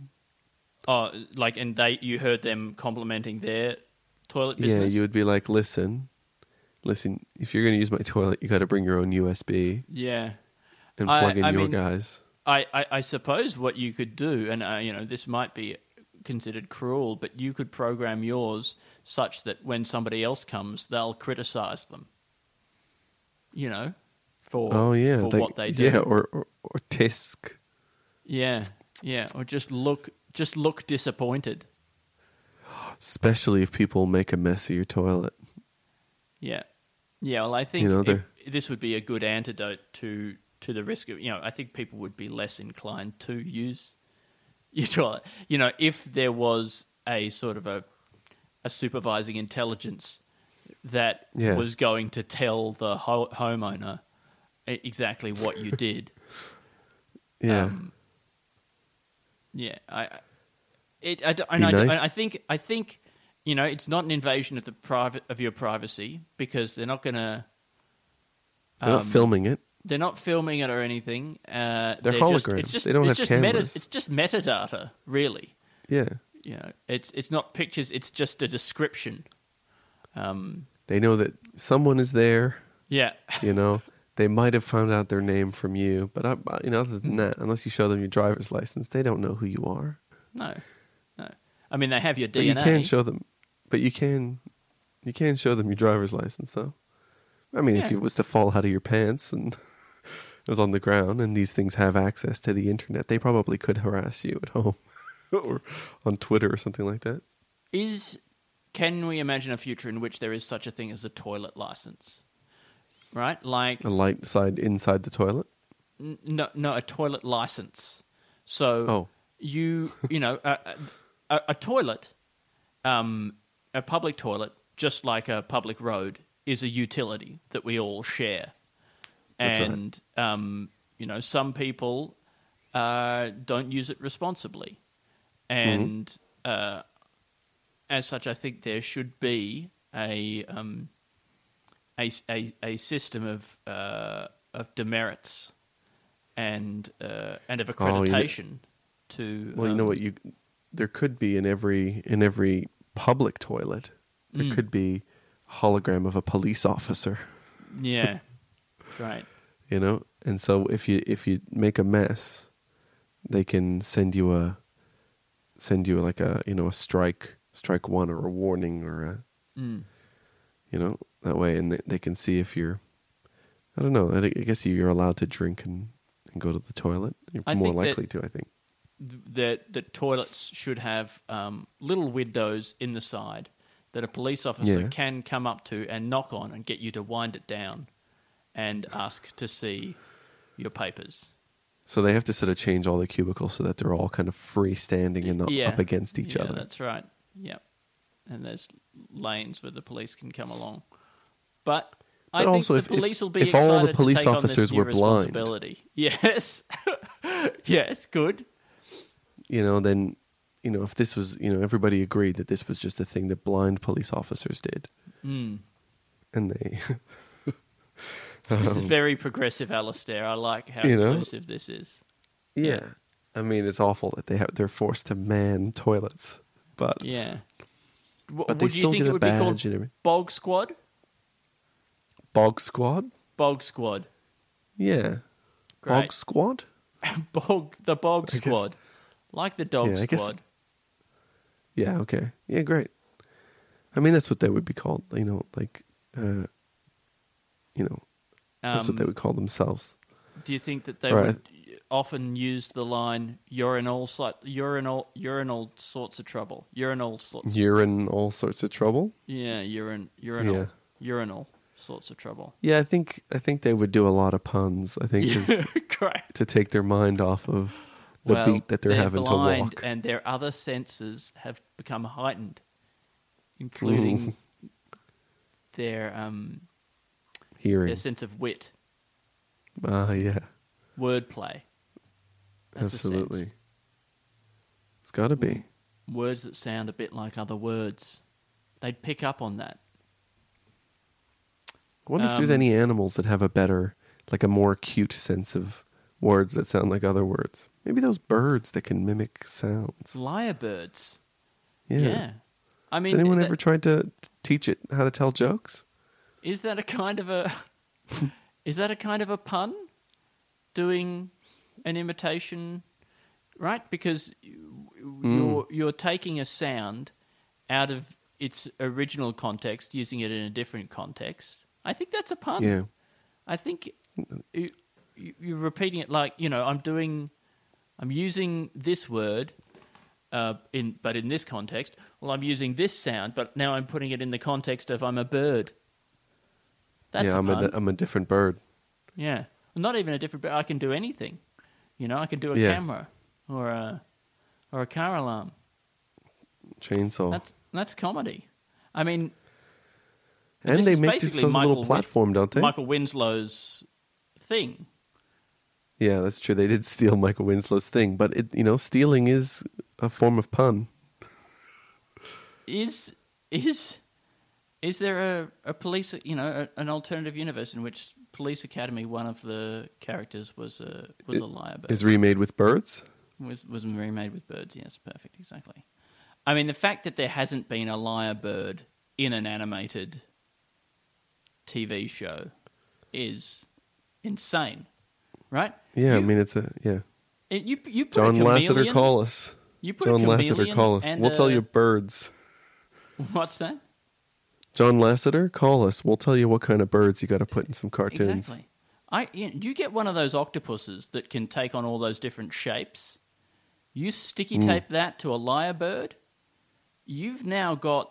oh, like, and they you heard them complimenting their toilet business. Yeah, you would be like, listen, listen. If you're going to use my toilet, you got to bring your own USB Yeah. and I- plug in I your mean- guys. I, I, I suppose what you could do, and uh, you know, this might be considered cruel, but you could program yours such that when somebody else comes, they'll criticize them. You know, for Oh yeah, for like- what they do. Yeah, or or, or tisk. yeah, yeah, or just look just look disappointed. Especially if people make a mess of your toilet. Yeah, yeah. Well, I think You know, this would be a good antidote to to the risk of you know. I think people would be less inclined to use your toilet. You know, if there was a sort of a a supervising intelligence that Yeah. was going to tell the ho- homeowner exactly what you did. Yeah. Um, yeah, I, I- it, I, I, nice. I think, I think, you know, it's not an invasion of the private of your privacy because they're not going to, They're not um, filming it. They're not filming it or anything. Uh, They're just, holograms. it's just, They don't it's have just Meta, cameras. it's just metadata, really. Yeah. You know, it's it's not pictures. It's just a description. Um, They know that someone is there. yeah, You know, they might have found out their name from you, but I, you know, other Hmm. than that, unless you show them your driver's license, they don't know who you are. no, no. I mean, they have your But DNA. you can show them. But you can, you can show them your driver's license, though. I mean, if it was to fall out of your pants and it was on the ground, and these things have access to the internet, they probably could harass you at home or on Twitter or something like that. Is can we imagine a future in which there is such a thing as a toilet license? Right? Like A light side inside the toilet. n- no no a toilet license. So Oh. you you know a, a, a toilet um a public toilet just like a public road is a utility that we all share. That's right. and um you know some people uh don't use it responsibly. And uh as such, I think there should be a um, a, a, a system of uh, of demerits and uh, and of Oh, you know- accreditation to. Well, you know um, what you there could be in every in every public toilet. There Mm. could be a hologram of a police officer, Yeah, right. you know? And so if you if you make a mess, they can send you a send you like a, you know, a strike strike one or a warning or a Mm. you know, that way and they, they can see if you're I don't know. I, I guess you're allowed to drink and, and go to the toilet. You're I more likely to, I think. That that toilets should have um, little windows in the side that a police officer Yeah. can come up to and knock on and get you to wind it down and ask to see your papers. So they have to sort of change all the cubicles so that they're all kind of freestanding and not Yeah. up against each Yeah, other. That's right. Yep. And there's lanes where the police can come along. But, I But think also the if- police will be if all the police to take officers were blind. Yes. yes, good. you know, then, you know, if this was, you know, everybody agreed that this was just a thing that blind police officers did, Mm. and they, This is very progressive, Alistair. I like how Um, You know? inclusive this is. yeah, I mean, it's awful that they have they're forced to man toilets, but Yeah. W- but they would you think get it a would be badge called and everything. Bog Squad? Bog Squad, Bog Squad. yeah, Great. Bog Squad, Bog the Bog guess- Squad. Like the Dog Yeah, I guess- Squad. yeah, okay, yeah, great. I mean, that's what they would be called, you know, like, uh, you know, that's what they Um, would call themselves. Do you think that they Right. would often use the line "You're in all si- you're in all you're in all sorts of trouble. You're in all sorts. You're in all sorts of trouble. Yeah, you're in you're in Yeah. all you're in all sorts of trouble. Yeah, I think I think they would do a lot of puns. I think correct. to take their mind off of the well, beat that they're, having blind to walk. and their other senses have become heightened, including their um Hearing. their sense of wit, Ah, yeah, wordplay. That's absolutely. It's got to be. Words that sound a bit like other words. They'd pick up on that. I wonder if there's Um, any animals that have a better, like a more acute sense of words that sound like other words. Maybe those birds that can mimic sounds. Lyrebirds. Yeah. Yeah. I mean, Has anyone that- ever tried to t- teach it how to tell jokes? Is that a kind of a is that a kind of a pun? Doing an imitation, right? Because Hmm. you're you're taking a sound out of its original context, using it in a different context. I think that's a pun. Yeah. I think you, you- you're repeating it like you know I'm doing, I'm using this word, uh, in but in this context. Well, I'm using this sound, but now I'm putting it in the context of I'm a bird. That's yeah, a I'm a, I'm a different bird. yeah, not even a different bird. I can do anything. You know, I can do a Yeah. camera or a or a car alarm. Chainsaw. That's that's comedy. I mean, and they make basically themselves a Michael little platform, don't they? Michael Winslow's thing. Yeah, that's true. They did steal Michael Winslow's thing, but it, you know, stealing is a form of pun. is is is there a, a police you know a, an alternative universe in which police academy one of the characters was a was a liar Is remade with birds? was was remade with birds yes perfect exactly i mean the fact that there hasn't been a lyrebird in an animated tv show is insane right Yeah, I mean it's a yeah. it- you you put John a Lasseter, call us. you put John a Lasseter, call us. We'll tell you birds. what's that John Lasseter, call us. We'll tell you what kind of birds you got to put in some cartoons. Exactly. I you, you get one of those octopuses that can take on all those different shapes. You sticky Hmm. tape that to a lyrebird. You've now got,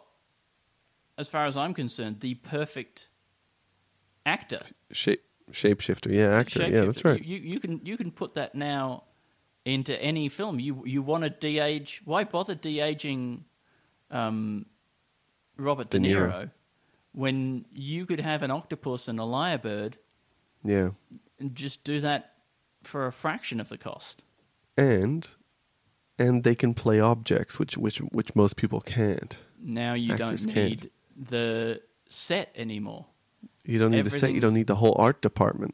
as far as I'm concerned, the perfect actor. Shape shapeshifter, yeah, actor, yeah, that's right. You, you can you can put that now into any film. You you want to de-age? Why bother de-aging um, Robert De De Niro, Niro. when you could have an octopus and a lyrebird Yeah, and just do that for a fraction of the cost. and and they can play objects, which which which most people can't. Now you Actors don't can't. need the set anymore. You don't need the set. You don't need the whole art department.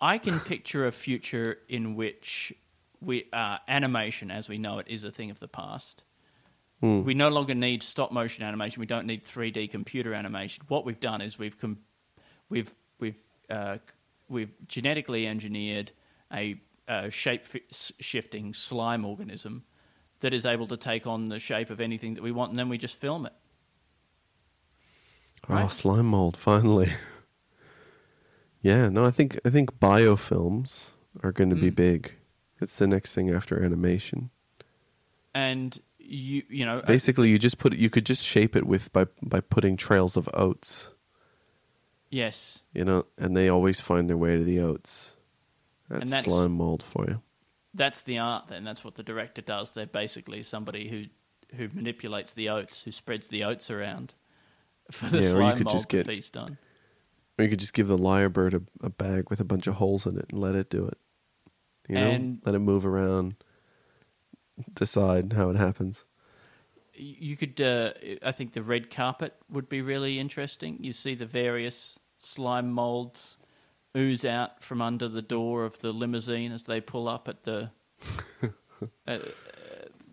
I can picture a future in which we uh, animation, as we know it, is a thing of the past. Hmm. We no longer need stop motion animation. We don't need 3D computer animation. What we've done is we've com- we've we've uh, we've genetically engineered a, a shape shifting slime organism that is able to take on the shape of anything that we want, and then we just film it. Oh, slime mold! Finally. yeah, no, I think I think biofilms are going to be Mm. big. It's the next thing after animation. And you you know Basically, you just put you could just shape it with by by putting trails of oats. yes, You know, and they always find their way to the oats. That's, And that's- slime mold for you. that's the art then that's what the director does they're basically somebody who who manipulates the oats who spreads the oats around for the Yeah, or you slime could mold just to get- feast on Or you could just give the lyrebird a, a bag with a bunch of holes in it and let it do it. You know, And- let it move around, decide how it happens. You could uh, i think the red carpet would be really interesting you see the various slime molds ooze out from under the door of the limousine as they pull up at the uh,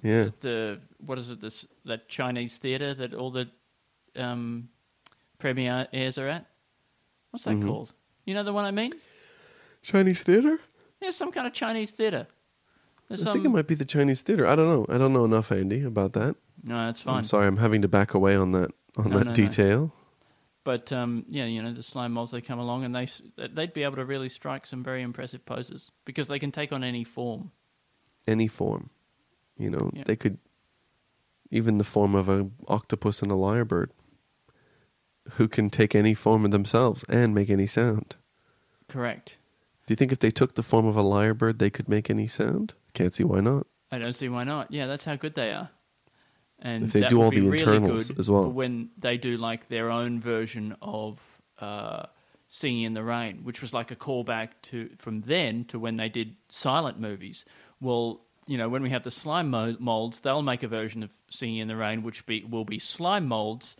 Yeah, the what is it this that chinese theater that all the um, airs are at what's Mm-hmm. that called you know the one i mean Chinese theater. There's some kind of Chinese theater. There's I some... think it might be the Chinese theater. I don't know. I don't know enough, Andy, about that. No, that's fine. I'm sorry. I'm having to back away on that on No, that no, no. detail. But um, yeah, you know the slime molds they come along and they s- they'd be able to really strike some very impressive poses because they can take on any form. Any form, you know, Yeah. they could even the form of an octopus and a lyrebird, who can take any form of themselves and make any sound. Correct. Do you think if they took the form of a lyrebird, they could make any sound? Can't see why not. I don't see why not. Yeah, that's how good they are. And If they do all the really internals good as well. for when they do like their own version of uh, Singing in the Rain, which was like a callback to from then to when they did silent movies. Well, you know, when we have the slime molds, they'll make a version of Singing in the Rain, which be will be slime molds,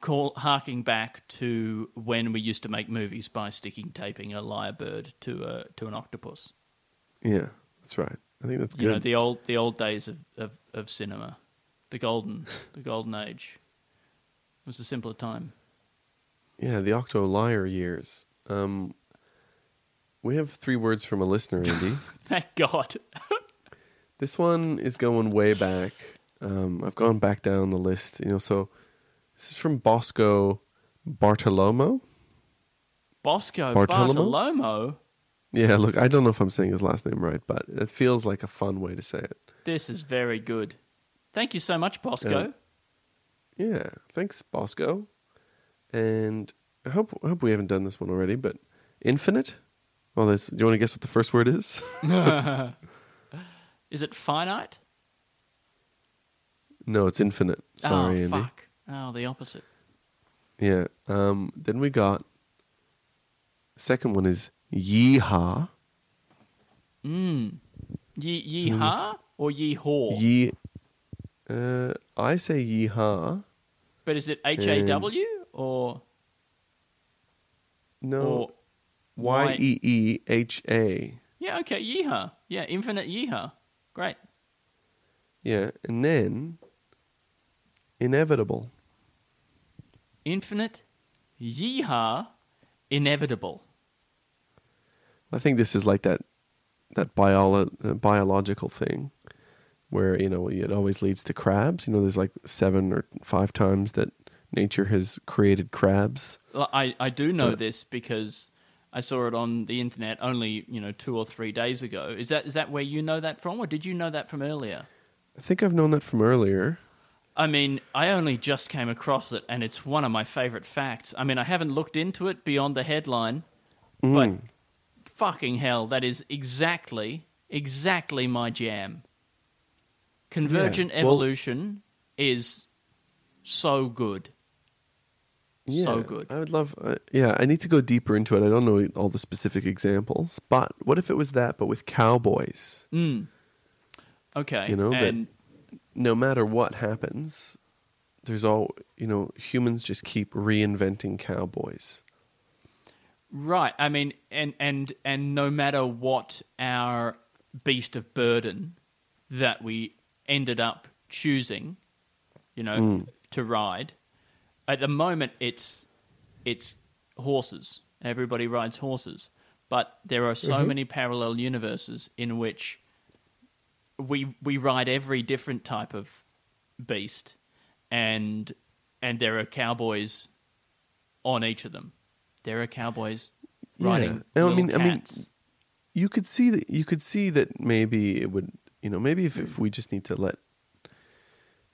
call harking back to when we used to make movies by sticking taping a lyrebird to a to an octopus. Yeah, that's right. I think that's good. You know, the old the old days of, of, of cinema, the golden the golden age. It was a simpler time. yeah, the Octo Liar years. Um, we have three words from a listener, Andy. Thank God. This one is going way back. Um, I've gone back down the list, you know. So this is from Bosco Bartolomo. Bosco Bartolomeo? Bartolomo. Yeah, look, I don't know if I'm saying his last name right, but it feels like a fun way to say it. This is very good. Thank you so much, Bosco. Yeah. Yeah, thanks, Bosco. And I hope I hope we haven't done this one already, but infinite. Well, this, do you want to guess what the first word is? Is it finite? no, it's infinite. Sorry, oh, Andy. fuck. Oh, the opposite. Yeah. Um, then we got. Second one is yeehaw. Mm. Ye yeehaw or yeehaw? Ye. Uh, I say yeehaw. but is it H A W or No. Y e e h a. Yeah, okay, yeehaw. Yeah, infinite yeehaw. Great. Yeah, and then inevitable. Infinite yeehaw inevitable. I think this is like that that biolo- uh, biological thing where you know it always leads to crabs. You know, there's like seven or five times that nature has created crabs. Well, I, I do know Yeah. this because I saw it on the internet only, you know, two or three days ago. Is that is that where you know that from, or did you know that from earlier? I think I've known that from earlier. I mean, I only just came across it, and it's one of my favorite facts. I mean, I haven't looked into it beyond the headline, but Mm. Fucking hell, that is exactly, exactly my jam. Convergent Yeah, well- evolution is so good. So good. I would love. Uh, yeah, I need to go deeper into it. I don't know all the specific examples, but what if it was that, but with cowboys? Mm. Okay. You know, that- No matter what happens, there's all you know. Humans just keep reinventing cowboys. Right. I mean, and and and no matter what our beast of burden that we ended up choosing, you know, hmm. to ride, at the moment it's it's horses. Everybody rides horses, but there are so mm-hmm. many parallel universes in which we we ride every different type of beast, and and there are cowboys on each of them. There are cowboys Yeah. riding And I mean- I mean, you could see that you could see that maybe it would you know maybe if, if we just need to let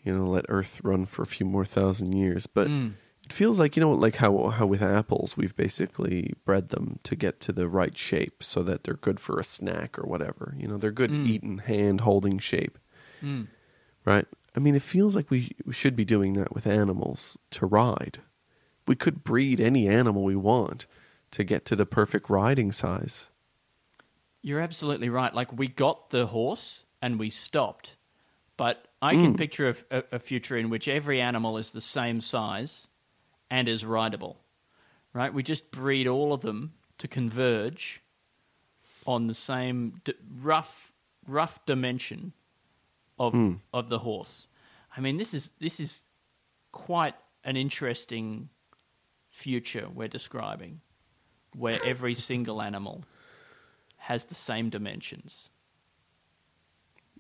you know let earth run for a few more thousand years but Mm. it feels like you know like how how with apples we've basically bred them to get to the right shape so that they're good for a snack or whatever you know they're good Mm. eaten hand holding shape Mm. right i mean it feels like we, we should be doing that with animals to ride we could breed any animal we want to get to the perfect riding size You're absolutely right. Like we got the horse and we stopped, but I can hmm. picture a, a, a future in which every animal is the same size and is rideable. Right? We just breed all of them to converge on the same d- rough rough dimension of hmm. of the horse. I mean, this is this is quite an interesting future we're describing, where every single animal has the same dimensions.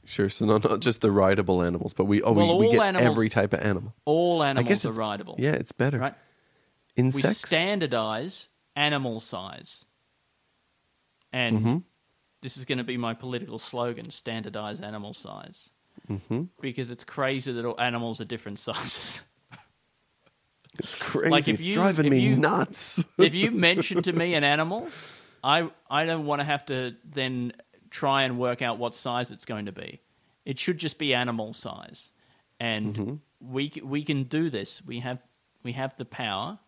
Sure. So not not just the rideable animals, but we oh Well, we, we get animals- every type of animal. All I animals guess are rideable. Yeah, it's better. Right? Insects. we standardize animal size. And Mm-hmm. this is going to be my political slogan standardize animal size. Mm-hmm. Because it's crazy that all animals are different sizes. It's crazy. Like, if it's you- driving me you- nuts. if you mention to me an animal, I I don't want to have to then try and work out what size it's going to be. It should just be animal size, and Mm-hmm. we we can do this. We have we have the power.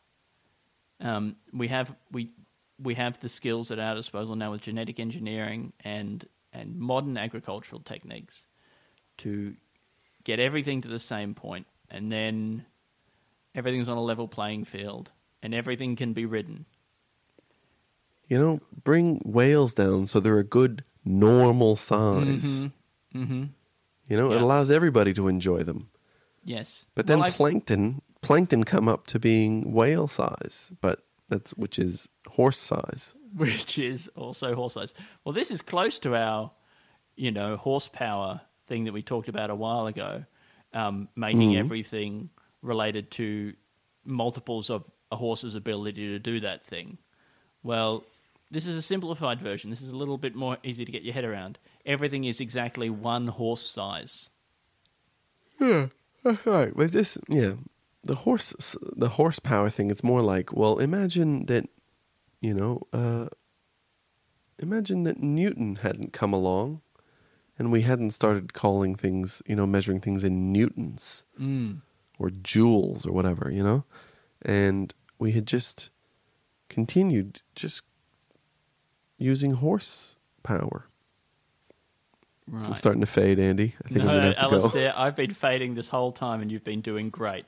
Um, we have we we have the skills at our disposal now with genetic engineering and and modern agricultural techniques to get everything to the same point, and then everything's on a level playing field, and everything can be ridden. you know, bring whales down so they're a good normal size. Mm-hmm. You know, it allows everybody to enjoy them. Yes, But then Well, plankton, plankton come up to being whale size, but that's which is horse size. which is also horse size. Well, this is close to our, you know, horsepower thing that we talked about a while ago, um, making everything related to multiples of a horse's ability to do that thing. Well, this is a simplified version. This is a little bit more easy to get your head around. Everything is exactly one horse size. All right, but this, yeah, the horse, the horsepower thing. It's more like, well, imagine that, you know, uh, imagine that Newton hadn't come along, and we hadn't started calling things, you know, measuring things in newtons or joules or whatever, you know, and we had just continued just using horsepower. Right. I'm starting to fade, Andy. I think I'm gonna have to go. Alistair, I've been fading this whole time, and you've been doing great.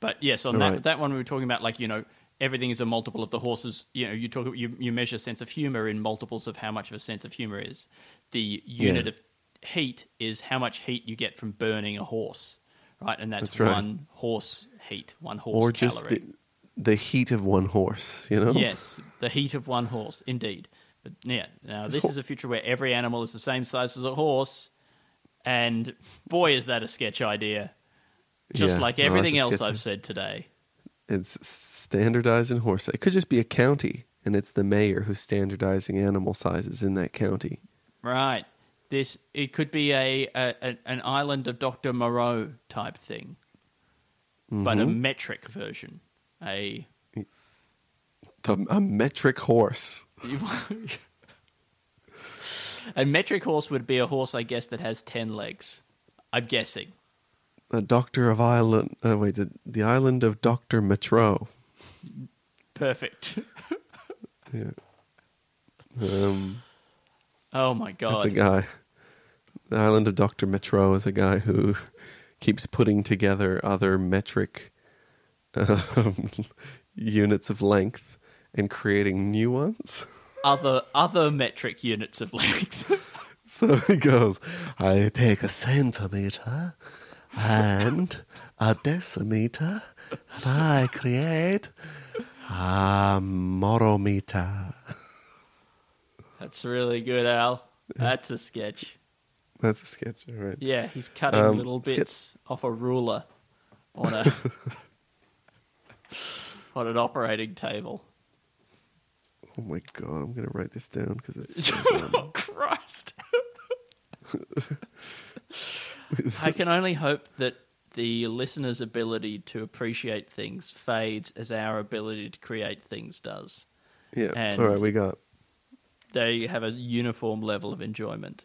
But yes, on All that right. that one we were talking about, like you know, everything is a multiple of the horses. You know, you talk you you measure sense of humor in multiples of how much of a sense of humor is. The unit Yeah. of heat is how much heat you get from burning a horse, right? And that's, That's right. one horse heat, one horse or just the, the heat of one horse, you know? Yes, the heat of one horse, indeed. But yeah, now this is a future where every animal is the same size as a horse, and boy, is that a sketch idea. Just Yeah, like everything a else I've said today. It's standardizing in horse. It could just be a county, and it's the mayor who's standardizing animal sizes in that county. Right. This it could be a, a, an island of Doctor Moreau type thing, but a metric version. A The, a metric horse. a metric horse would be a horse, I guess, that has ten legs. I'm guessing. A doctor of island. Uh, wait, the, the island of Doctor Metro. Perfect. Yeah. Um, oh my god. that's a guy. The island of Doctor Metro is a guy who keeps putting together other metric um, units of length and creating new ones. other other metric units of length. So he goes, I take a centimeter and a decimeter, and I create a morometer. That's really good, Al. That's a sketch. That's a sketch, all right. Yeah, he's cutting Um, little sketch- bits off a ruler on a on an operating table. Oh my god, I'm gonna write this down because it's. so dumb. oh Christ! I can only hope that the listener's ability to appreciate things fades as our ability to create things does. yeah. And- all right, we got. They have a uniform level of enjoyment.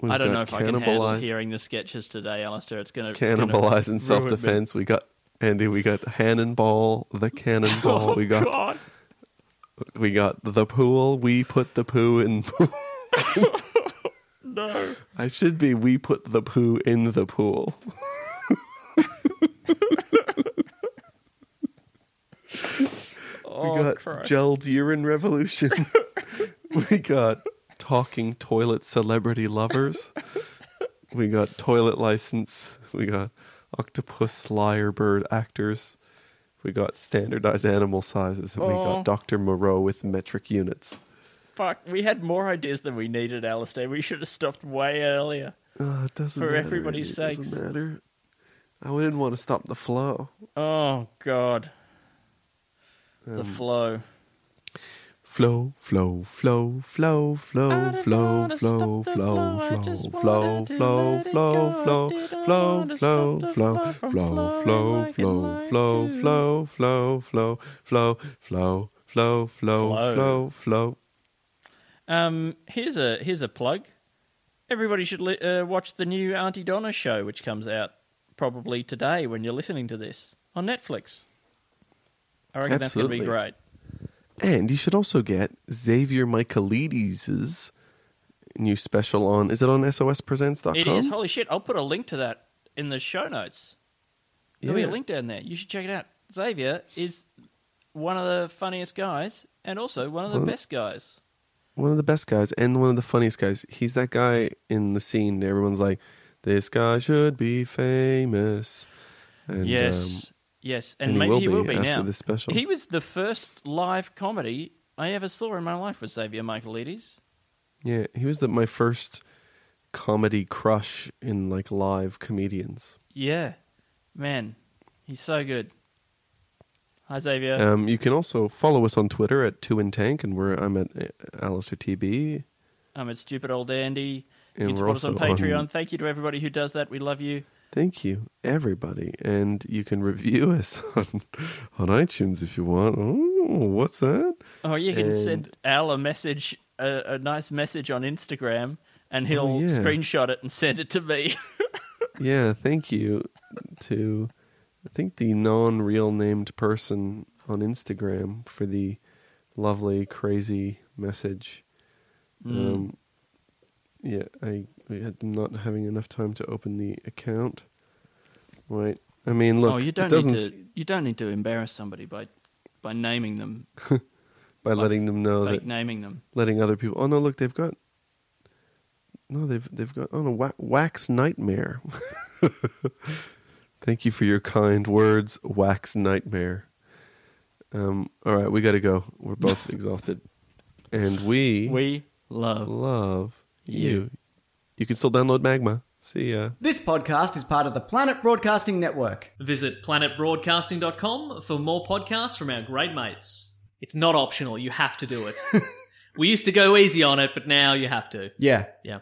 We've I don't know if I can handle hearing the sketches today, Alistair. It's going to Cannibalize in self defense. We got Andy. We got Cannonball, the Cannonball. Oh, we got God. we got the pool. We put the poo in. No. I should be. We put the poo in the pool. Oh, we got Christ. gelled urine revolution. we got talking toilet celebrity lovers. we got toilet license. We got octopus lyrebird actors. We got standardized animal sizes, and we Oh. got Dr. Moreau with metric units. Fuck, we had more ideas than we needed, Alistair. We should have stopped way earlier. Oh, it doesn't For matter. everybody's sakes. doesn't matter. Oh, I didn't want to stop the flow. Oh, God. the um, flow. Flow, flow, flow, flow, flow, flow, flow, flow, flow, flow, flow, flow, flow, flow, flow, flow, flow, flow flow, flow, flow, flow, flow, flow, flow, flow, flow, flow, flow, Flow. flow, flow. Um, here's a here's a plug. Everybody should li- uh, watch the new Aunty Donna show, which comes out probably today when you're listening to this on Netflix. I reckon that's going to be great. And you should also get Xavier Michelides' new special on. Is it on SOSpresents.com? It is. Holy shit! I'll put a link to that in the show notes. There'll be a link down there. You should check it out. Xavier is one of the funniest guys, and also one of the Well- best guys. one of the best guys and one of the funniest guys. He's that guy in the scene. Everyone's like, "This guy should be famous." And, yes, um, yes, and, and he maybe will he will be be after now. this special. He was the first live comedy I ever saw in my life. Was Xavier Michelides? yeah, he was the, my first comedy crush in like live comedians. Yeah, man, he's so good. Hi, Xavier. Um, you can also follow us on Twitter at Two and Tank, and where I'm at uh, Alistair TB. I'm at Stupid Old Andy. You And can we're support us on Patreon. on- Thank you to everybody who does that. We love you. Thank you, everybody, and you can review us on on iTunes if you want. Oh, what's that? Oh, you can And- send Al a message, a, a nice message on Instagram, and he'll Oh, yeah. screenshot it and send it to me. Yeah, thank you to I think the non-real named person on Instagram for the lovely crazy message. Mm. Um, yeah, I we had not having enough time to open the account. Right. I mean, look, oh, you don't doesn't need to. You don't need to embarrass somebody by by naming them, by letting them know that naming them. letting other people. Oh no, look, they've got. No, they've they've got oh no, wa- wax nightmare. Thank you for your kind words, wax nightmare. Um, all right, we got to go. We're both exhausted, and we We love. love you. you. You can still download Magma. See ya. This podcast is part of the Planet Broadcasting Network. Visit planetbroadcasting.com for more podcasts from our great mates. It's not optional, you have to do it. we used to go easy on it, but now you have to. Yeah. Yeah.